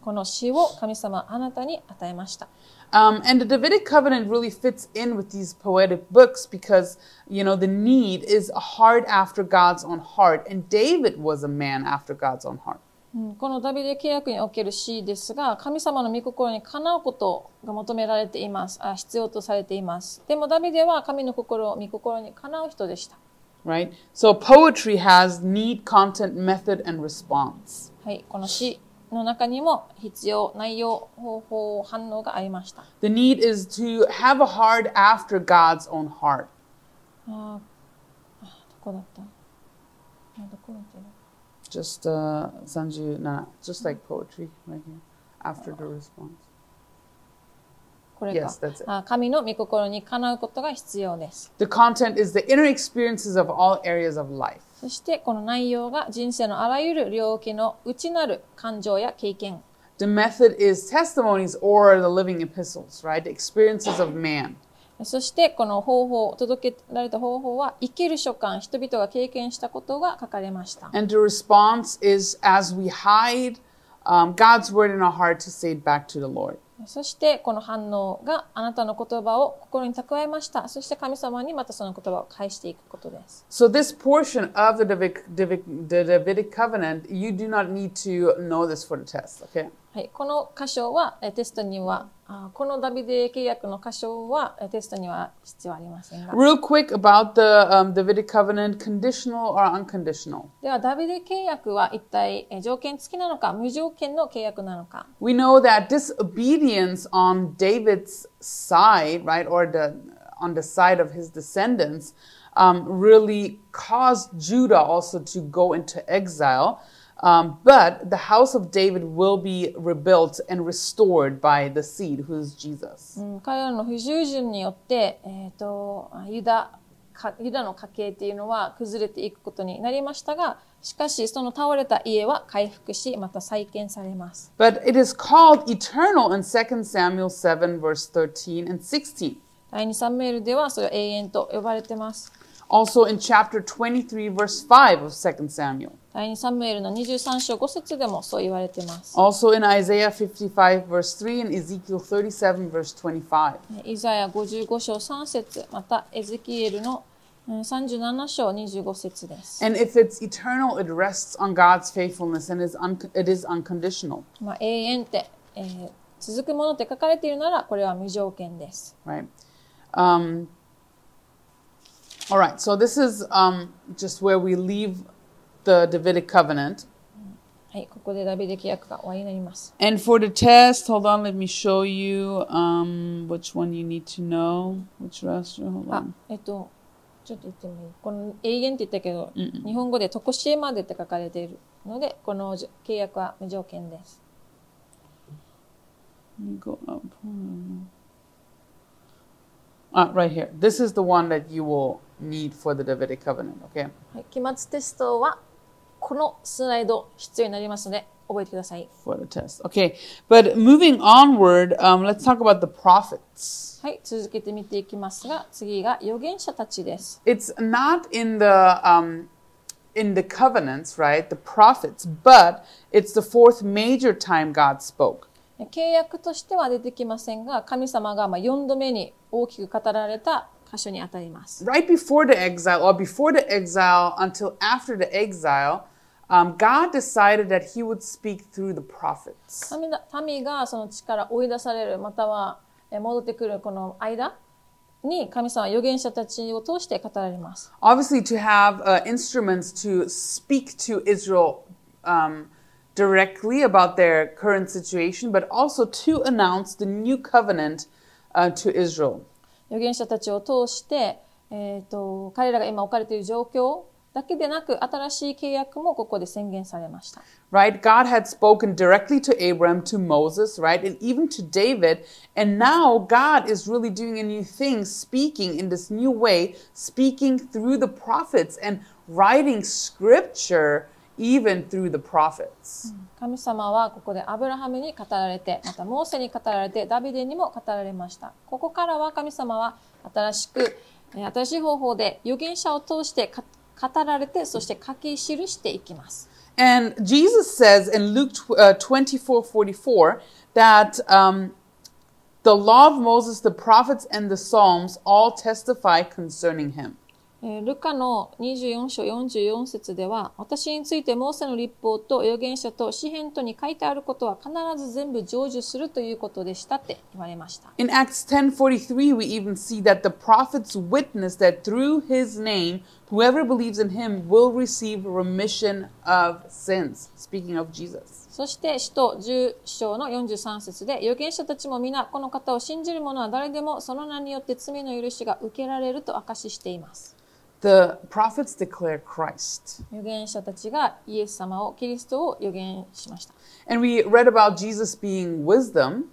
Speaker 2: この詩を神様あなたに与えました。
Speaker 1: Um, and the Davidic covenant really fits in with these poetic books because, you know, the need is a heart after God's own heart. And David was a man after God's own heart.
Speaker 2: うんこのダビデ契約における詩ですが神様の御心にかなうことが求められていますあ必要とされていますでもダビデは神の心御心にかなう人でした
Speaker 1: Right? So poetry has need, content, method, and response.
Speaker 2: はいこの詩 の中にも必要内容方法反応がありました
Speaker 1: The need is to have a heart after God's own heart.
Speaker 2: あーあどこだったあどこだったの
Speaker 1: Just uh, Sanju, nah, just like poetry right here. After the response.
Speaker 2: これか
Speaker 1: Yes, that's it.
Speaker 2: あ神の御心にかなうことが必要です
Speaker 1: The content is the inner experiences of all areas of life.
Speaker 2: そしてこの内容が人生のあらゆる領域の内なる感情や経験
Speaker 1: The method is testimonies or the living epistles, right? The experiences of man.
Speaker 2: そしてこの方法、届けられた方法は生きる書簡、人々が経験したことが書かれました。
Speaker 1: And the response is as we hide um, God's word in our heart to say it back to the Lord.
Speaker 2: そしてこの反応があなたの言葉を心に蓄えました。そして神様にまたその言葉を返していくことです。
Speaker 1: So this portion of the Davidic, Davidic, the Davidic covenant, you do not need to know this for the test, okay?
Speaker 2: はい、この箇所はえテストには、あこのダビデ契約の箇所はえテストには必要ありませんが。
Speaker 1: Real quick about the um, Davidic covenant, conditional or unconditional.
Speaker 2: ではダビデ契約は一体え条件付きなのか無条件の契約なのか
Speaker 1: We know that disobedience on David's side, right, or the on the side of his descendants, um, really caused Judah also to go into exile. Um, but the house of David will be rebuilt and restored by the seed, who is Jesus.
Speaker 2: うん彼らの不従順によって、えー、とあユダかユダの家系っていうのは崩れていくことになりましたがしかしその倒れた家は回復しまた再建されます
Speaker 1: But it is called eternal in 2 Samuel 7, verse 13 and 16.
Speaker 2: 第2サムエルではそれは永遠と呼ばれてます
Speaker 1: Also in chapter 23, verse 5 of 2 Samuel.
Speaker 2: 第2サムエルの23章5節でもそう言われてます
Speaker 1: Also in Isaiah 55, verse 3 and Ezekiel 37, verse 25.
Speaker 2: イザヤ55章3節またエゼキエルのうん37章25節です
Speaker 1: And if it's eternal, it rests on God's faithfulness and is un- it is unconditional,
Speaker 2: まあ、永遠って、えー続くものって書かれているならこれは無条件です
Speaker 1: right? Um, all right, so this is um, just where we leave the Davidic covenant.
Speaker 2: はい、ここでダビデ契約が終わりになります。
Speaker 1: And for the test, hold on, let me show you um, which one you need to know. Which rest? Hold
Speaker 2: あ
Speaker 1: on.、
Speaker 2: えっと、ちょっと言ってもいいこの永遠って言ったけど、日本語でとこしえまでって書かれているので、このじ契約は無条件です。
Speaker 1: Let me go up. Ah, right here. This is the one that you will need for the Davidic covenant, okay?
Speaker 2: はい、期末テストは このスライド必要になりますので覚えてください。
Speaker 1: For the test. Okay. But moving onward, um, let's talk about the prophets.
Speaker 2: はい、続けて見ていきますが、次が預言者たちです。
Speaker 1: It's not in the um, in the covenants, right? The prophets, but it's the fourth major time God spoke.
Speaker 2: 契約としては出てきませんが、神様がまあ4度目に大きく語られた箇所にあたります。
Speaker 1: right before the exile or before the exile until after the exile, um, God decided that He would speak through the prophets.
Speaker 2: 民がその地から追い出される、またはえ戻ってくるこの間に神様は預言者たちを通して語られます。
Speaker 1: Obviously, to have uh, instruments to speak to Israel um, directly about their current situation, but also to announce the new covenant uh, to Israel.
Speaker 2: 預言者たちを通して、えー、と彼らが今置かれている状況だけでなく新しい契約もここで宣言されました。
Speaker 1: right? God had spoken directly to Abraham, to Moses, right? And even to David. And now God is really doing a new thing, speaking in this new way, speaking through the prophets and writing scripture even through the prophets.
Speaker 2: 神様はここでアブラハムに語られて、またモーセに語られて、ダビデにも語られました。ここからは神様は新しく、えー新しい方法で預言者を通してか語られて、そして書き記していきます。
Speaker 1: And Jesus says in Luke tw- uh, 24 44 that um, the law of Moses, the prophets, and the Psalms all testify concerning him.
Speaker 2: えールカの24章44節では、私についてモーセの立法と預言者と詩篇とに書いてあることは必ず全部成就するということでしたって言われました。
Speaker 1: In Acts 10:43 we even see that the prophets witness that through his name whoever believes in him will receive remission of sins speaking of Jesus.
Speaker 2: そして、使徒10章の43節で、預言者たちも皆、この方を信じる者は誰でも、その名によって罪の許しが受けられると証ししています。
Speaker 1: The prophets declare Christ.
Speaker 2: 預言者たちがイエス様を、キリストを預言しました。
Speaker 1: And we read about Jesus being wisdom.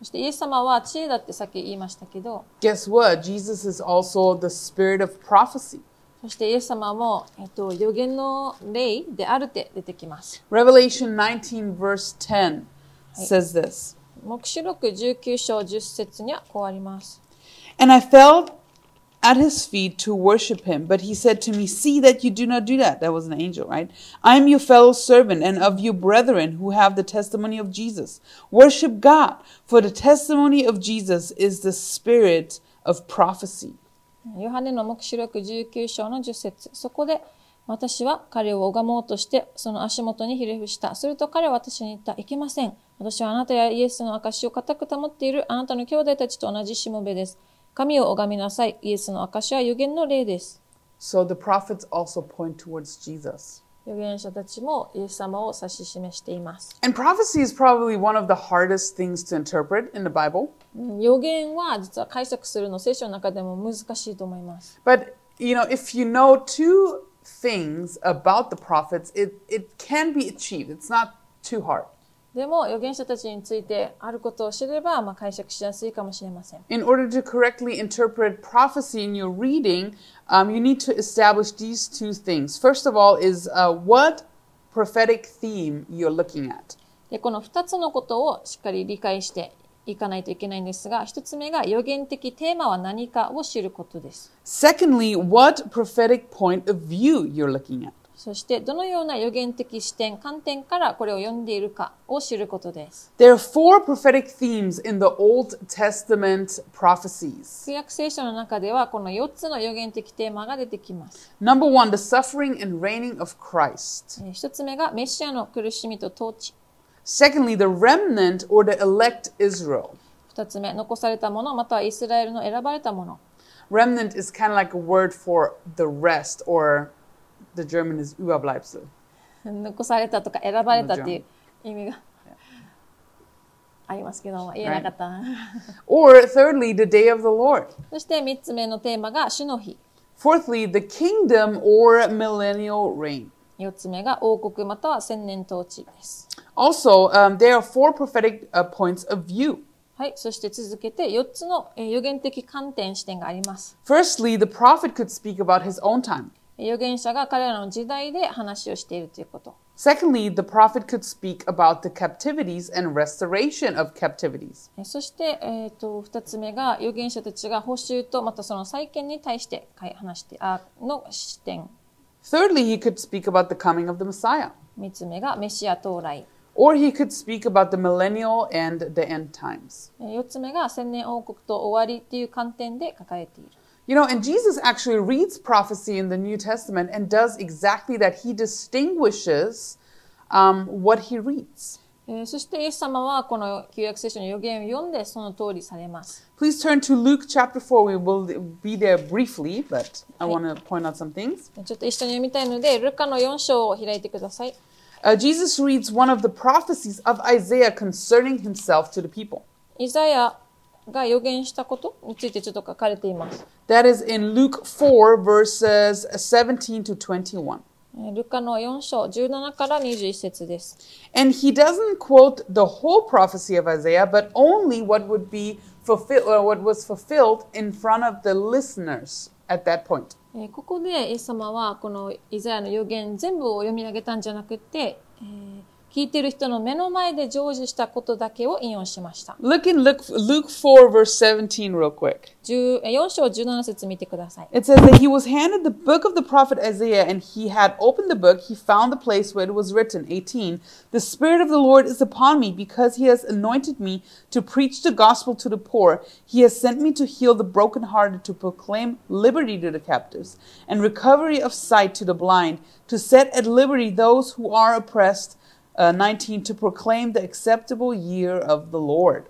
Speaker 2: そして、イエス様は知恵だってさっき言いましたけど、
Speaker 1: Guess what? Jesus is also the spirit of prophecy.
Speaker 2: そしてイエス様も、えっと、預言の霊であるって出てきます。
Speaker 1: Revelation 19 verse 10 says this.
Speaker 2: 黙示録19章10節にはこうあります。
Speaker 1: And I fell at his feet to worship him. But he said to me, See that you do not do that. That was an angel, right? I am your fellow servant and of you brethren who have the testimony of Jesus. Worship God, for the testimony of Jesus is the spirit of prophecy.
Speaker 2: ヨハネの黙示録19章の10節そこで私は彼を拝もうとしてその足元にひれ伏した。すると彼は私に言った。いけません。私はあなたやイエスの証を固く保っているあなたの兄弟たちと同じしもべです。 神を拝みなさい。イエスの証は預言の霊です。
Speaker 1: So the prophets also point towards Jesus.
Speaker 2: 預言者たちもイエス様を指し示しています。
Speaker 1: And prophecy is probably one of the hardest things to interpret in the Bible.
Speaker 2: うん預言は実は解釈するの聖書の中でも難しいと思います。
Speaker 1: But, you know, if you know two things about the prophets, it, it can be achieved. It's not too hard.
Speaker 2: でも預言者たちについてあることを知れば、まあ、解釈しやすいかもしれません。
Speaker 1: In order to correctly interpret prophecy in your reading, um, you need to establish these two things. First of all, is uh, what prophetic theme you're looking at.
Speaker 2: でこの2つのことをしっかり理解していかないといけないんですが、1つ目が予言的テーマは何かを知ることです。
Speaker 1: Secondly, what prophetic point of view you're looking at.
Speaker 2: そして、どのような予言的視点、観点からこれを読んでいるかを知ることです。
Speaker 1: There are four prophetic themes in the Old Testament prophecies.
Speaker 2: 旧約聖書の中では、この4つの予言的テーマが出てきます。
Speaker 1: Number one, the suffering and reigning of Christ.
Speaker 2: えー1つ目がメシアの苦しみと統治。
Speaker 1: Secondly, the remnant or the elect Israel.
Speaker 2: 2つ目、残されたもの、またはイスラエルの選ばれたもの。
Speaker 1: Remnant is kind of like a word for the rest, or the German is Überbleibsel.
Speaker 2: 残されたとか選ばれたっていう意味がありますけど、言えなかったな。
Speaker 1: Or thirdly, the day of the Lord.
Speaker 2: そして3つ目のテーマが主の日。
Speaker 1: Fourthly, the kingdom or millennial reign.
Speaker 2: 4つ目が王国または千年統治です。
Speaker 1: Also, um, there are four prophetic uh, points of view.
Speaker 2: はい。そして続けて4つのえー予言的観点視点があります。
Speaker 1: Firstly, the prophet could speak about his own time.
Speaker 2: 預言者が彼らの時代で話をしているということ。
Speaker 1: Secondly, the prophet could speak about the captivities and restoration of captivities.
Speaker 2: えそして、えっ、と、二つ目が、預言者たちが報酬と、またその再建に対して話して、あ、の視点。
Speaker 1: Thirdly, he could speak about the coming of the Messiah.
Speaker 2: 三つ目が、メシア到来。
Speaker 1: Or he could speak about the millennial and the end times.
Speaker 2: え四つ目が、千年王国と終わりっていう観点で書かれている。
Speaker 1: You know, and Jesus actually reads prophecy in the New Testament and does exactly that. He distinguishes um, what he reads.
Speaker 2: えーそして、イエス様はこの旧約聖書の預言を読んで、その通りされます。
Speaker 1: Please turn to Luke chapter 4. We will be there briefly, but I want to point out some things.
Speaker 2: ちょっと一緒に読みたいので、ルカの4章を開いてください。
Speaker 1: Uh, Jesus reads one of the prophecies of Isaiah concerning himself to the people.
Speaker 2: イザヤ が預言したことについてちょっと書かれています。
Speaker 1: That is in Luke 4, verses 17 to 21.
Speaker 2: えールカの4章17から21節です。
Speaker 1: And he doesn't quote the whole prophecy of Isaiah, but only what would be fulfilled, what was fulfilled in front of the listeners at that point.
Speaker 2: えーここでイエス様はこのイザヤの預言全部を読み上げたんじゃなくて、えー聞いてる人の目の前で成就したことだけを引用しました。
Speaker 1: Look in Luke, Luke 4, verse 17, real quick.
Speaker 2: 10えー4章17節見てください。
Speaker 1: It says that he was handed the book of the prophet Isaiah, and he had opened the book. He found the place where it was written, 18, The Spirit of the Lord is upon me, because he has anointed me to preach the gospel to the poor. He has sent me to heal the brokenhearted, to proclaim liberty to the captives, and recovery of sight to the blind, to set at liberty those who are oppressed. 19, to proclaim the acceptable year of the Lord.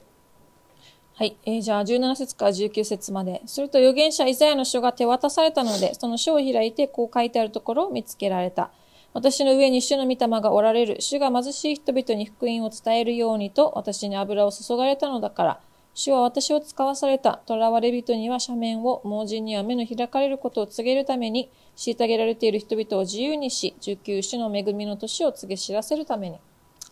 Speaker 2: はい。えーじゃあ17節から19節まで。すると預言者イザヤの書が手渡されたので、その書を開いてこう書いてあるところを見つけられた。私の上に主の御霊がおられる。主が貧しい人々に福音を伝えるようにと私に油を注がれたのだから。主は私を使わされた。囚われ人には斜面を、盲人には目の開かれることを告げるために、虐げられている人々を自由にし、19種の恵みの年を告げ知らせるために。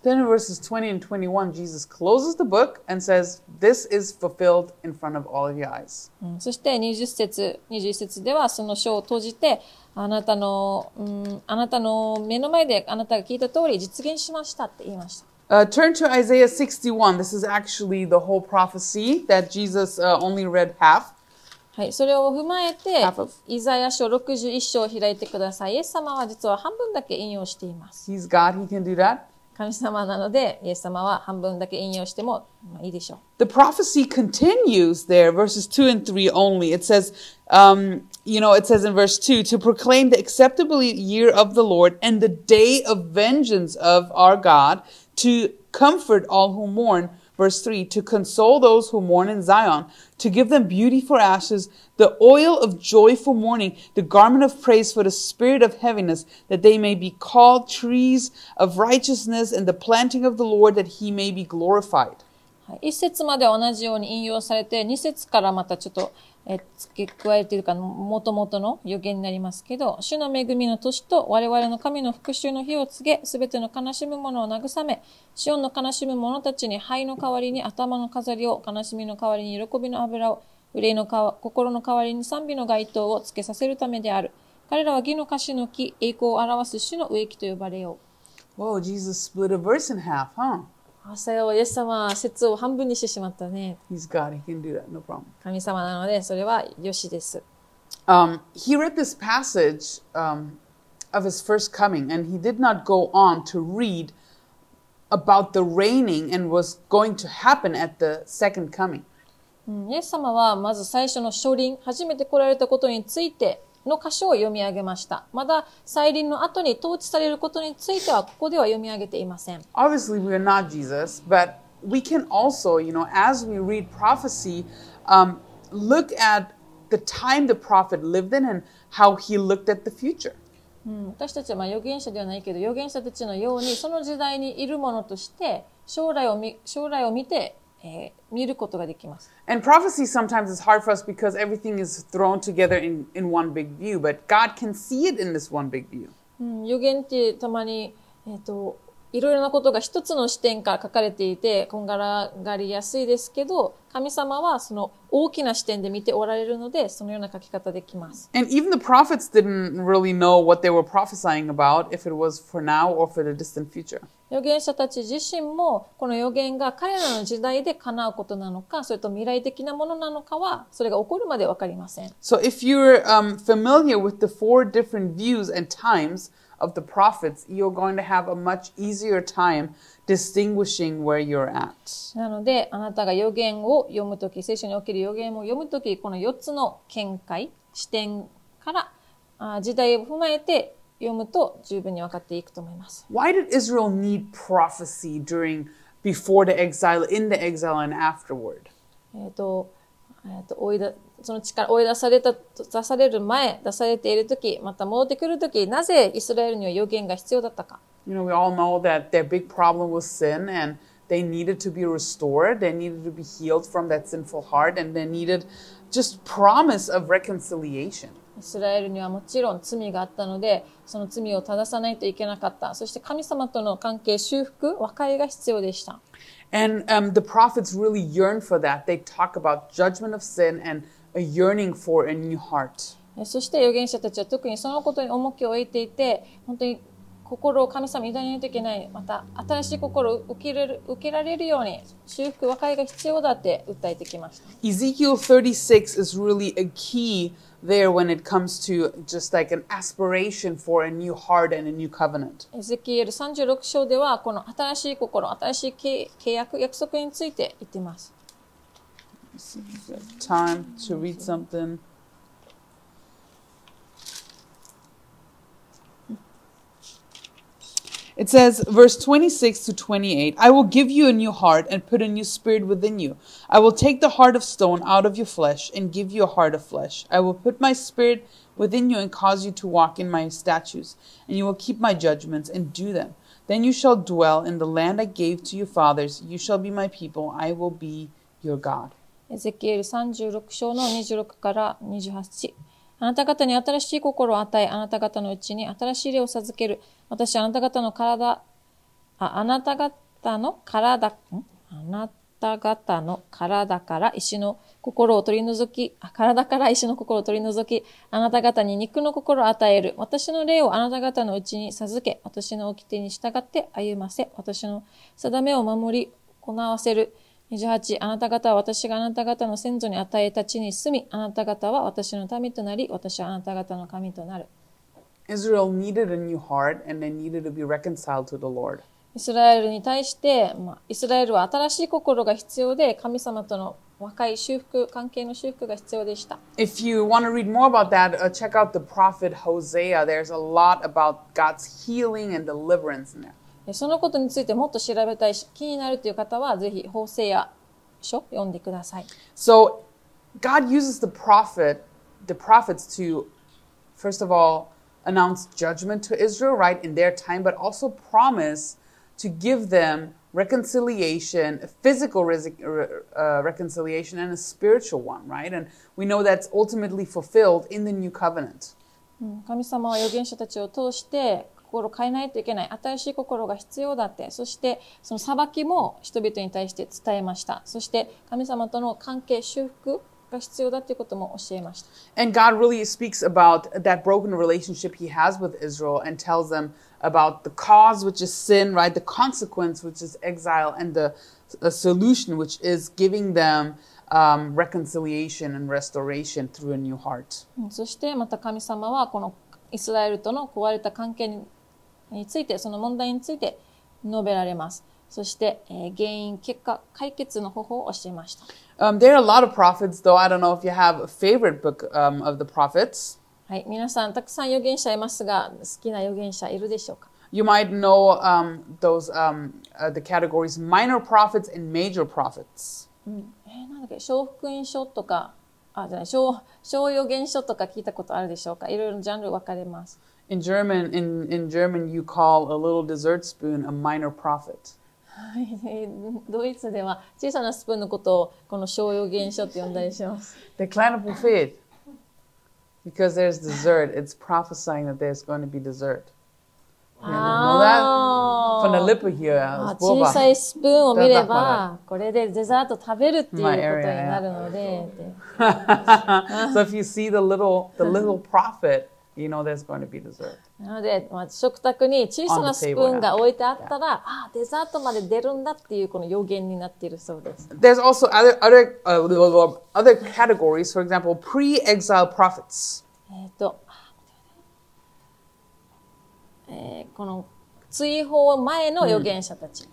Speaker 1: Then in verses 20 and 21, Jesus closes the book and says, This is fulfilled in front of all of your eyes.
Speaker 2: うんそして20節、21節ではその書を閉じて、あなたの、うん、あなたの目の前であなたが聞いた通り実現しましたって言いました。
Speaker 1: Uh, turn to Isaiah 61. This is actually the whole prophecy that Jesus uh, only read half.
Speaker 2: はい。それを踏まえて
Speaker 1: Half of.、
Speaker 2: イザヤ書61章を開いてください。イエス様は実は半分だけ引用しています。
Speaker 1: He's God, he can do that.
Speaker 2: 神様なので、イエス様は半分だけ引用しても、まあ、いいでしょう。
Speaker 1: The prophecy continues there, verses 2 and 3 only. It says, um, you know, it says in verse 2 to proclaim the acceptable year of the Lord and the day of vengeance of our God, to comfort all who mourn. Verse 3 to console those who mourn in Zion, to give them beauty for ashes, the oil of joy for mourning, the garment of praise for the spirit of heaviness, that they may be called trees of righteousness and the planting of the Lord, that he may be glorified.
Speaker 2: はい、一節まで同じように引用されて、二節からまたちょっと、 え付け加えているか、もともとの予言になりますけど、主の恵みの年と我々の神の復讐の日を告げ、すべての悲しむ者を慰め、シオンの悲しむ者たちに灰の代わりに頭の飾りを、悲しみの代わりに喜びの油を、憂いのか心の代わりに賛美の街灯をつけさせるためである。彼らは義の樫の木、栄光を表す主の植木と呼ばれよう。
Speaker 1: Whoa, Jesus split a verse in half, huh?
Speaker 2: 朝よ、イエス様は説を半分にしてしまったね。
Speaker 1: He's God. He can do that. No problem.
Speaker 2: 神様なので、それはよしです。
Speaker 1: Um, he read this passage um, of his first coming, and he did not go on to read about the reigning and was going to happen at the second coming.
Speaker 2: うんイエス様はまず最初の初臨、初めて来られたことについての箇所を読み上げました。まだ再臨の後に統治されることについてはここでは読み上げていません。
Speaker 1: Obviously, we are not Jesus, but we can also, you know, as we read prophecy, um, look at the time the prophet lived in and how he looked at the future.
Speaker 2: うん私たちはまあ預言者ではないけど、預言者たちのようにその時代にいるものとして将来を見将来を見て、えー見ることができます。
Speaker 1: And prophecy sometimes is hard for us because everything is thrown together in, in one big view, but God can see it in this one big view.
Speaker 2: うん、予言ってたまに、えっと いろいろなことが一つの視点から書かれていて、こんがらがりやすいですけど、神様はその大きな視点で見ておられるので、そのような書き方できます。
Speaker 1: And even the prophets didn't really know what they were prophesying about, if it was for now or for the distant future.
Speaker 2: 預言者たち自身も、この預言が彼らの時代で叶うことなのか、それと未来的なものなのかは、それが起こるまでわかりません。
Speaker 1: So if you're um, familiar with the four different views and times of the prophets, you're going to have a much easier time distinguishing where you're at.
Speaker 2: なので、あなたが預言を読むとき、聖書における預言を読むとき、この4つの見解、視点から、あ時代を踏まえて読むと十分に分かっていくと思います。
Speaker 1: Why did Israel need prophecy during before the exile, in the exile, and afterward?
Speaker 2: えっ、と、えっ、と、追いだ、その力、追い出された、出される前、出されているとき、また戻ってくるとき、なぜイスラエルには預言が必要だったか。
Speaker 1: You know, we all know that their big problem was sin and they needed to be restored. They needed to be healed from that sinful heart and they needed just promise of reconciliation.
Speaker 2: イスラエルにはもちろん罪があったので、その罪を正さないといけなかった。そして神様との関係、修復、和解が必要でした。
Speaker 1: And um, the prophets really yearn for that. They talk about judgment of sin and a yearning for a new heart.
Speaker 2: えそして預言者たちは特にそのことに重きを置いていて、本当に心を神様に委ねないといけない。また、新しい心を受け入れる受けられるように、修復、和解が必要だって訴えてきました。
Speaker 1: Ezekiel 36 is really a key there when it comes to just like an aspiration for a new heart and a new covenant.
Speaker 2: エゼキエル36章では、この新しい心、新しい契契約、約束について言っています。
Speaker 1: Time to read something. It says, verse 26 to 28 I will give you a new heart and put a new spirit within you. I will take the heart of stone out of your flesh and give you a heart of flesh. I will put my spirit within you and cause you to walk in my statutes, and you will keep my judgments and do them. Then you shall dwell in the land I gave to your fathers. You shall be my people. I will be your God.
Speaker 2: エゼキエル36章の26から28。あなた方に新しい心を与え、あなた方のうちに新しい霊を授ける。私はあなた方の体、ああなた方の体、ん？あなた方の体から石の心を取り除き、体から石の心を取り除き、あなた方に肉の心を与える。私の霊をあなた方のうちに授け、私の掟に従って歩ませ、私の定めを守り、行わせる。28あなた方は私があなた方の先祖に与えた地に住み、あなた方は私の民となり、私はあなた方の神となる。
Speaker 1: Israel needed a new heart and they needed to be reconciled to the Lord.
Speaker 2: イスラエルに対して、まあ、イスラエルは新しい心が必要で、神様との和解、修復、関係の修復が必要でした。
Speaker 1: If you want to read more about that, uh, check out the prophet Hosea. There's a lot about God's healing and deliverance in there.
Speaker 2: でそのことについてもっと調べたいし、気になるという方は、ぜひ、法制や書読んでください。
Speaker 1: So God uses the prophet, the prophets to, first of all, announce judgment to Israel, right, in their time, but also promise to give them reconciliation, a physical uh, reconciliation, and a spiritual one, right? And we know that's ultimately fulfilled in the new covenant.
Speaker 2: うん神様は預言者たちを通して心を変えないといけない新しい心が必要だってそしてその裁きも人々に対して伝えましたそして神様との関係修復が必要だということも教えました
Speaker 1: And God really speaks about that broken relationship he has with Israel and tells them about the cause, which is sin, right? The consequence, which is exile, and the, the solution, which is giving them um, reconciliation and restoration through a new heart.
Speaker 2: うんそしてまた神様はこのイスラエルとの壊れた関係にについてその問題について述べられますそして、えー原因結果解決の方法を教えました
Speaker 1: Um, there are a lot of prophets, though. I don't know if you have a favorite book um, of the prophets.
Speaker 2: はい皆さんたくさん預言者いますが好きな預言者いるでしょうか
Speaker 1: You might know um, those um, uh, the categories minor prophets and major prophets.
Speaker 2: えーなんだっけ小福音書とかあじゃない小小預言書とか聞いたことあるでしょうかいろいろジャンル分かれます
Speaker 1: In German, in, in German, you call a little dessert spoon a minor prophet.
Speaker 2: はいえードイツでは小さなスプーンのことをこの小預言書って呼んだりします
Speaker 1: Der kleine Prophet. Because there's dessert, it's prophesying that there's going to be dessert. You know that?
Speaker 2: あ の
Speaker 1: Van der Lippe hier.
Speaker 2: あ
Speaker 1: als boba.
Speaker 2: 小さいスプーンを見れ
Speaker 1: だか
Speaker 2: ば、これでデザート食べるっていうこと
Speaker 1: My
Speaker 2: に
Speaker 1: area,
Speaker 2: なるので、で
Speaker 1: so if you see the little the little prophet, you know there's going to be dessert.
Speaker 2: なので、まあ、食卓に小さなスプーンが置いてあったら、あデザートまで出るんだっていうこの予言になっているそうです。
Speaker 1: There's also other other uh, other categories. For example, pre-exile prophets.
Speaker 2: えっ、と、あえーこの追放前の預言者たち。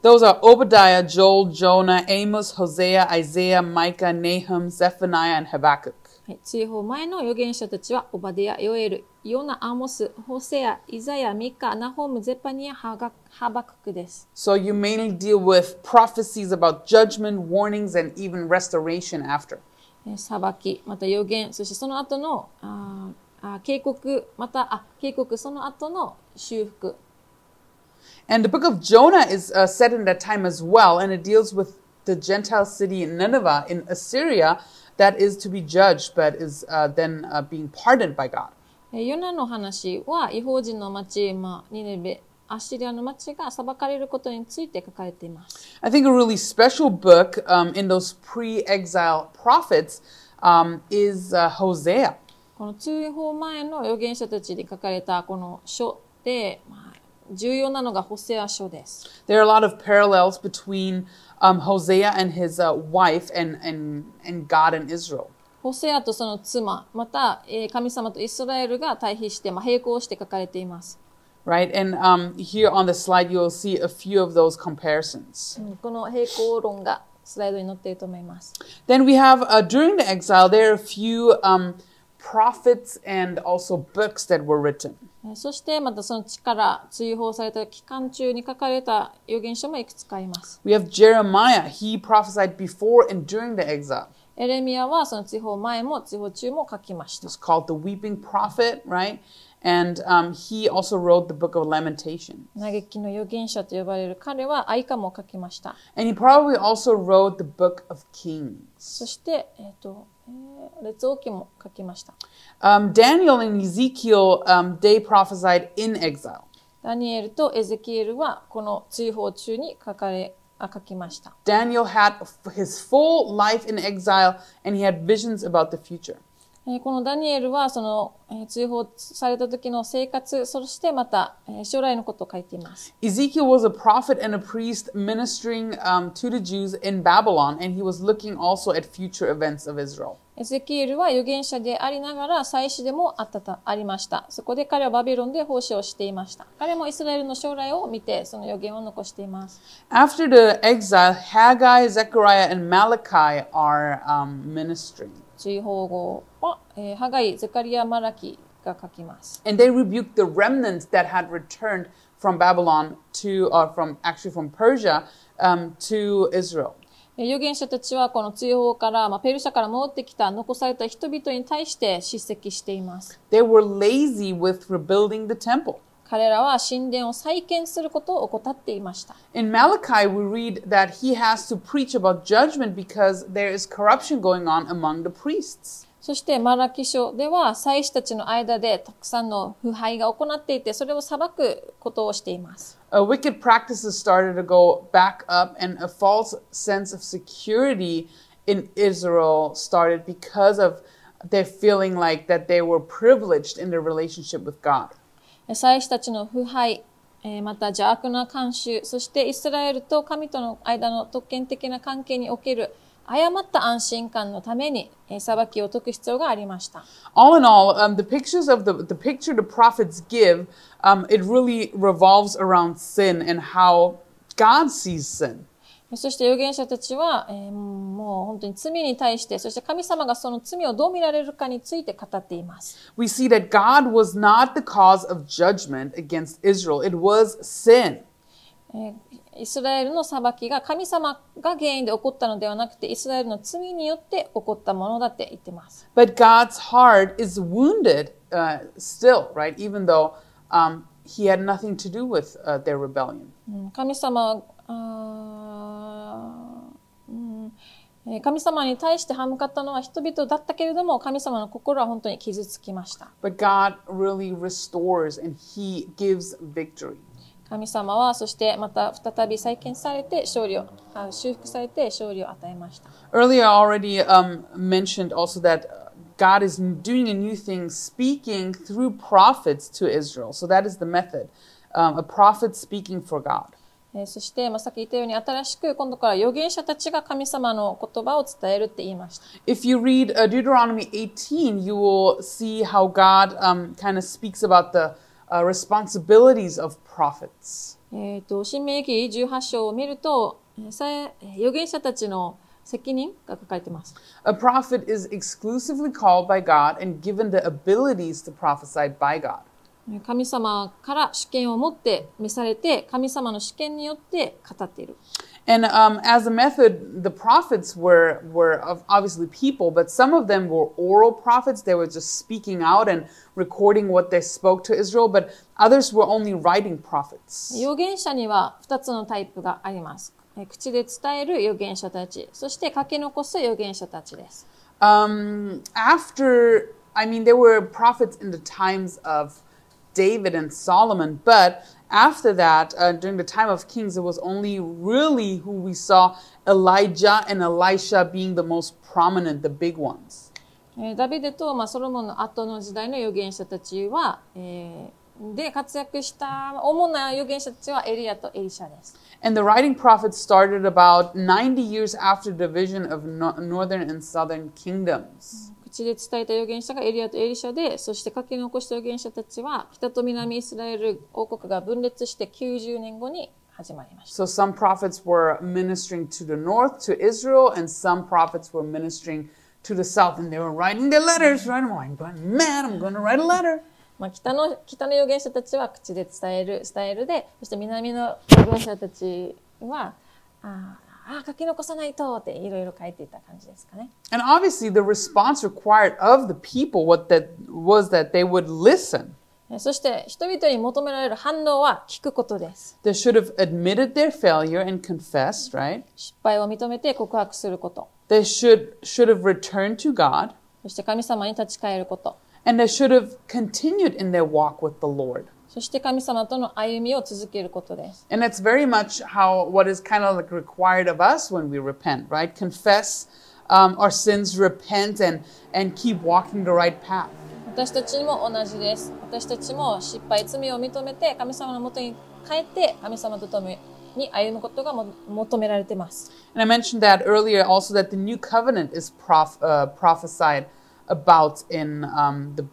Speaker 1: Those are Obadiah, Joel, Jonah, Amos, Hosea, Isaiah, Micah, Nahum, Zephaniah, and Habakkuk.
Speaker 2: はい、追放前の預言者たちは、オバデヤ、ヨエル、ヨナ、アモス、ホセア、イザヤ、ミカ、ナホーム、ゼパニア、ハガハバククです。
Speaker 1: So you mainly deal with prophecies about judgment, warnings, and even restoration after.
Speaker 2: えー裁き、また予言、そしてその後のあーあー警告、また、あ、警告、その後の修復。
Speaker 1: And the book of Jonah is uh, set in that time as well, and it deals with the Gentile city Nineveh in Assyria that is to be judged, but is uh, then uh, being pardoned by God.
Speaker 2: えーヨナの話は、違法人の町、まあ、ニネベ、アッシリアの町が裁かれることについて書かれています。
Speaker 1: I think a really special book um, in those pre-exile prophets um, is uh, Hosea.
Speaker 2: この追放前の預言者たちに書かれたこの書で、まあ、重要なのがホセア書です。
Speaker 1: There are a lot of parallels between um, Hosea and his uh, wife and, and, and God and Israel.
Speaker 2: ホセアとその妻、また、えー神様とイスラエルが対比して、まあ、並行して書かれています。
Speaker 1: Right? And um, here on the slide, you'll see a few of those comparisons.
Speaker 2: うんこの並行論がスライドに載っていると思います。
Speaker 1: Then we have, uh, during the exile, there are a few um, prophets and also books that were written.
Speaker 2: えーそして、またその地から追放された期間中に書かれた預言書もいくつかあります。
Speaker 1: We have Jeremiah. He prophesied before and during the exile.
Speaker 2: エレミアはその追放前も追放中も書きました。
Speaker 1: It's called the Weeping Prophet, right? And um, he also wrote the book of Lamentation.
Speaker 2: 嘆きの預言者と呼ばれる彼は愛歌も書きました。
Speaker 1: And he probably also wrote the book of Kings.
Speaker 2: そして、えっ、ー列王記も書きました。
Speaker 1: Um, Daniel and Ezekiel, um, they prophesied in exile.
Speaker 2: ダニエルとエゼキエルはこの追放中に書かれ、あ書きました。
Speaker 1: Daniel had his full life in exile and he had visions about the future.
Speaker 2: えーこのダニエルはその、えー追放された時の生活、そしてまた、えー将来のことを書いています。
Speaker 1: Ezekiel was a prophet and a priest ministering um, to the Jews in Babylon, and he was looking also at future events of Israel.
Speaker 2: エゼキエルは預言者でありながら祭司でもあったたありました。そこで彼はバビロンで奉仕をしていました。彼もイスラエルの将来を見てその預言を残しています。
Speaker 1: After the exile, Haggai, Zechariah, and Malachi are um, ministering.
Speaker 2: 追放後は、えーハガイ、ゼカリア、マラキが書きます。
Speaker 1: And they rebuked the remnants that had returned from Babylon to, or from actually from Persia um, to Israel.
Speaker 2: えー預言者たちはこの追放から、まあ、ペルシャから戻ってきた残された人々に対して叱責しています。
Speaker 1: They were lazy with rebuilding the temple.
Speaker 2: 彼らは神殿を再建することを怠っていました。
Speaker 1: In Malachi, we read that he has to preach about judgment because there is corruption going on among the priests.
Speaker 2: そしてマラキ書では祭司たちの間でたくさんの腐敗が行っていて、それを裁くことをしています。
Speaker 1: Uh, wicked practices started to go back up, and a false sense of security in Israel started because of their feeling like that they were privileged in their relationship with God.
Speaker 2: 祭司たちの腐敗、えーまた邪悪な慣習、そしてイスラエルと神との間の特権的な関係における誤った安心感のために、えー裁きを解く必要がありました。
Speaker 1: All in all, um, the pictures of the the picture the prophets give, um, it really revolves around sin and how God sees sin.
Speaker 2: そして預言者たちは、えーもう本当に罪に対して、そして神様がその罪をどう見られるかについて語っています。
Speaker 1: We see that God was not the cause of judgment against Israel; it was sin.
Speaker 2: えーイスラエルの裁きが神様が原因で起こったのではなくて、イスラエルの罪によって起こったものだって言ってます。
Speaker 1: But God's heart is wounded uh, still, right? Even though um, He had nothing to do with uh, their rebellion.
Speaker 2: うん神様は神様に対して歯向かったのは人々だったけれども、神様の心は本当に傷つきました。
Speaker 1: But God really restores and He gives victory.
Speaker 2: 神様はそしてまた再び再建されて勝利をあ修復されて勝利を与えました
Speaker 1: Earlier, I already um, mentioned also that God is doing a new thing, speaking through prophets to Israel. So that is the method um, a prophet speaking for God.
Speaker 2: えーそして、まあ、さっき言ったように新しく今度から預言者たちが神様の言葉を伝えるって言いました
Speaker 1: If you read uh, Deuteronomy 18, you will see how God um, kind of speaks about the uh, responsibilities of prophets.
Speaker 2: えー、と新明記18章を見ると、預言者たちの責任が書かれています。
Speaker 1: A prophet is exclusively called by God and given the abilities to prophesy by God.
Speaker 2: えー神様から主権を持って召されて、神様の主権によって語っている。
Speaker 1: And um, as a method, the prophets were were obviously people, but some of them were oral prophets. They were just speaking out and recording what they spoke to Israel, but others were only writing prophets.
Speaker 2: 預言者には2つのタイプがあります。えー口で伝える預言者たち、そして書き残す預言者たちです。
Speaker 1: Um, after, I mean, there were prophets in the times of David and Solomon, but after that, uh, during the time of kings, it was only really who we saw Elijah and Elisha being the most prominent, the big ones.
Speaker 2: えーダビデと、まあ、ソロモンの後の時代の預言者たちは、えー で活躍した主な預言者たちはエリアとエリシャです。
Speaker 1: And the writing prophets started about 90 years after the division of no- northern and southern kingdoms.
Speaker 2: 口で伝えた預言者がエリアとエリシャで、そして書き残した預言者たちは北と南イスラエル王国が分裂して90年後に始まりました。
Speaker 1: So some prophets were ministering to the north, to Israel, and some prophets were ministering to the south. And they were writing their letters, right? I'm going, man, I'm going to write a letter.
Speaker 2: まあ、北の北の預言者たちは口で伝えるスタイルで、そして南の預言者たちは、あーあー、書き残さないとっていろいろ書いていた感じですかね。
Speaker 1: And obviously, the response required of the people what that was that they would listen.
Speaker 2: えそして人々に求められる反応は聞くことです。
Speaker 1: They should have admitted their failure and confessed, right?
Speaker 2: 失敗を認めて告白すること。
Speaker 1: They should should have returned to God,
Speaker 2: そして神様に立ち返ること。
Speaker 1: and they should have continued in their walk with the Lord.
Speaker 2: そして神様との歩みを続けることです。
Speaker 1: And that's very much how what is kind of like required of us when we repent, right? Confess um, our sins, repent, and and keep walking the right path.
Speaker 2: 私たちにも同じです。私たちも失敗、罪を認めて神様のもとに帰って神様と共に歩むことがも求められています。
Speaker 1: And I mentioned that earlier also that the new covenant is prof- uh, prophesied about in um, the,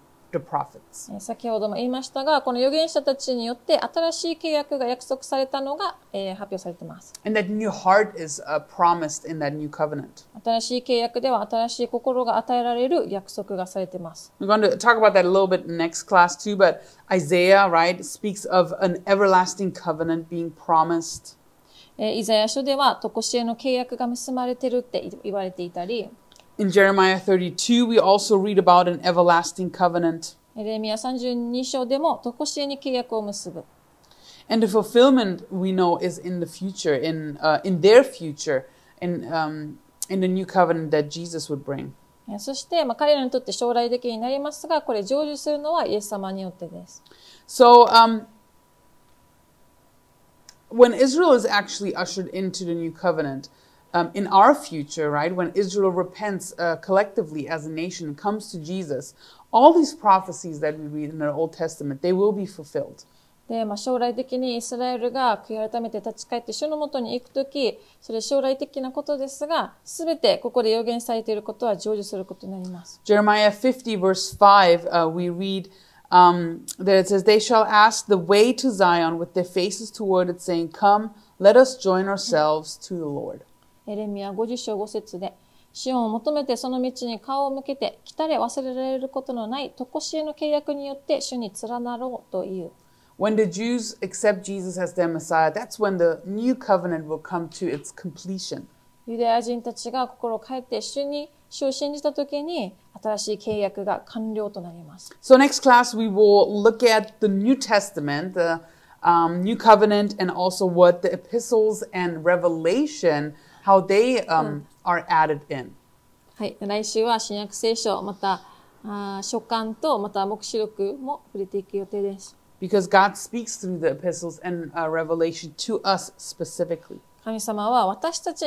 Speaker 2: 先ほども言いましたが、この預言者たちによって新しい契約が約束されたのが、えー発表されています。
Speaker 1: And that new heart is uh, promised in that new covenant.
Speaker 2: 新しい契約では新しい心が与えられる約束がされています。
Speaker 1: We're going to talk about that a little bit next class too, but Isaiah, right, speaks of an everlasting covenant being promised.
Speaker 2: えーイザヤ書では、とこしえの契約が結ばれてるって言われていたり、
Speaker 1: In Jeremiah 32, we also read about an everlasting covenant.
Speaker 2: エレミア32章でも、とこしえに契約を結ぶ。
Speaker 1: And the fulfillment we know is in the future, in uh, in their future, in um, in the new covenant that Jesus would bring.
Speaker 2: えーそして、まあ、彼らにとって将来的になりますが、これ成就するのはイエス様によってです。
Speaker 1: So um, when Israel is actually ushered into the new covenant, um, in our future, right, when Israel repents uh, collectively as a nation, and comes to Jesus, all these prophecies that we read in the Old Testament, they will be fulfilled.
Speaker 2: で、まあ、将来的にイスラエルが悔い改めて立ち返って主のもとに行くとき、それ将来的なことですが、すべてここで予言されていることは成就することになります。
Speaker 1: Jeremiah 50, verse 5, uh, we read um, that it says, They shall ask the way to Zion with their faces toward it, saying, Come, let us join ourselves to the Lord.
Speaker 2: エレミア50章5節で、シオンを求めてその道に顔を向けて、来たれ忘れられることのないとこしえの契約によって主に連なろうという。
Speaker 1: When the Jews accept Jesus as their Messiah, that's when the new covenant will come to its completion.
Speaker 2: ユダヤ人たちが心を変えて主に、主を信じたときに、新しい契約が完了となります。
Speaker 1: So, next class, we will look at the New Testament, the um, New Covenant, and also what the epistles and Revelation, how they um, are added in.
Speaker 2: はい。来週は新約聖書、また、あー書簡と、また目視録も触れていく予定です。
Speaker 1: because God speaks through the epistles and uh, revelation to us specifically.
Speaker 2: 神様は私たち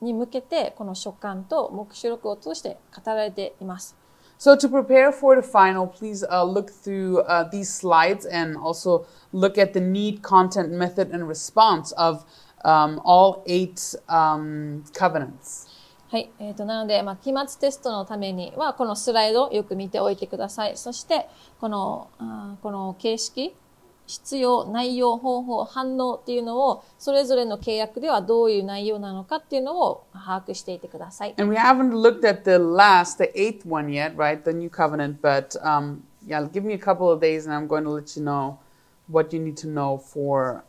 Speaker 2: に向けてこの書簡と目視録を通して語られています。
Speaker 1: So to prepare for the final, please uh, look through uh, these slides and also look at the need, content, method, and response of um, all eight um, covenants.
Speaker 2: はい。えー、となので、まあ、期末テストのためには、このスライドをよく見ておいてください。そして、この、あーこの形式、必要、内容、方法、反応っていうのを、それぞれの契約ではどういう内容なのかっていうのを把握していてください。
Speaker 1: And we haven't looked at the last, the eighth one yet, right? The new covenant. But um, yeah, give me a couple of days and I'm going to let you know what you need to know for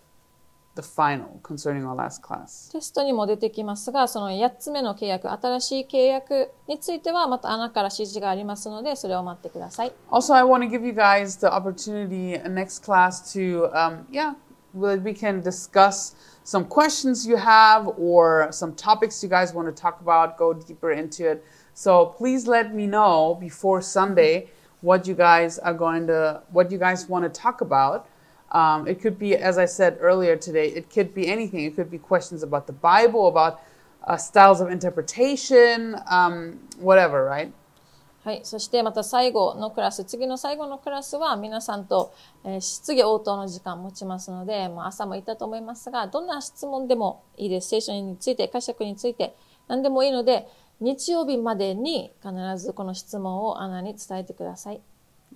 Speaker 1: the final concerning our last class.
Speaker 2: テストにも出てきますが、その8つ目の契約、新しい契約については、また穴から指示がありますので、それを待ってください。
Speaker 1: Also, I want to give you guys the opportunity in next class to, um, yeah, well, we can discuss some questions you have or some topics you guys want to talk about, go deeper into it. So please let me know before Sunday what you guys are going to, what you guys want to talk about. Um, it could be, as I said earlier today, it could be anything. It could be questions about the Bible, about uh, styles of interpretation, um, whatever, right?
Speaker 2: はい。そしてまた最後のクラス、次の最後のクラスは皆さんと、えー質疑応答の時間持ちますので、まあ、朝も言ったと思いますが、どんな質問でもいいです。聖書について、解釈について、何でもいいので、日曜日までに必ずこの質問をアナに伝えてください。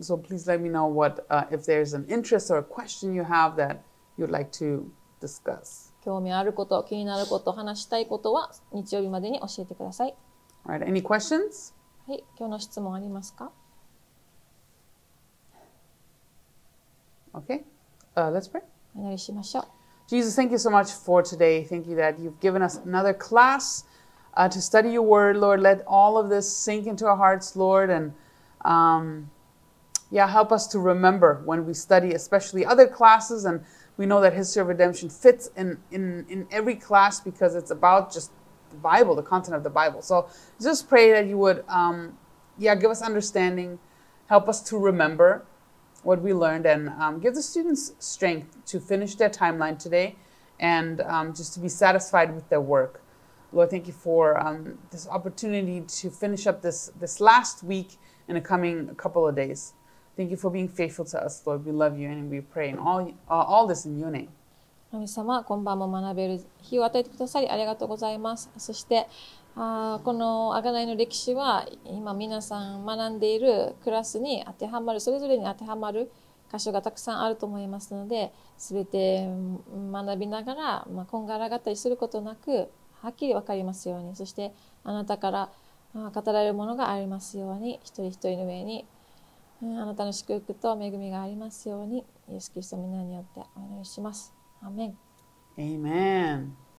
Speaker 1: So please let me know what uh, if there's an interest or a question you have that you'd like to discuss.
Speaker 2: 興味あること、気になること、話したいことは日曜日までに教えてください。
Speaker 1: All right, any questions?
Speaker 2: はい。今日の質問ありますか
Speaker 1: Okay, uh, let's pray.
Speaker 2: お祈りしましょう。
Speaker 1: Jesus, thank you so much for today. Thank you that you've given us another class uh, to study your word, Lord. Let all of this sink into our hearts, Lord, and um, yeah, help us to remember when we study, especially other classes. And we know that History of Redemption fits in, in, in every class because it's about just the Bible, the content of the Bible. So just pray that you would, um, yeah, give us understanding, help us to remember what we learned and um, give the students strength to finish their timeline today and um, just to be satisfied with their work. Lord, thank you for um, this opportunity to finish up this, this last week in the coming couple of days. Thank you for being faithful to us, Lord. We love you and we pray in all, uh, all this in your name.
Speaker 2: 神様、今晩も学べる日を与えてくださりありがとうございます。そして、あこの贖いの歴史は今皆さん学んでいるクラスに当てはまる、それぞれに当てはまる箇所がたくさんあると思いますので、すべて学びながら、まあ、こんがらがったりすることなく、はっきりわかりますように、そしてあなたからあー語られるものがありますように、一人一人の上に、うんあなたの祝福と恵みがありますように、イエス・キリストの皆によってお祈りします。アーメン。
Speaker 1: Amen.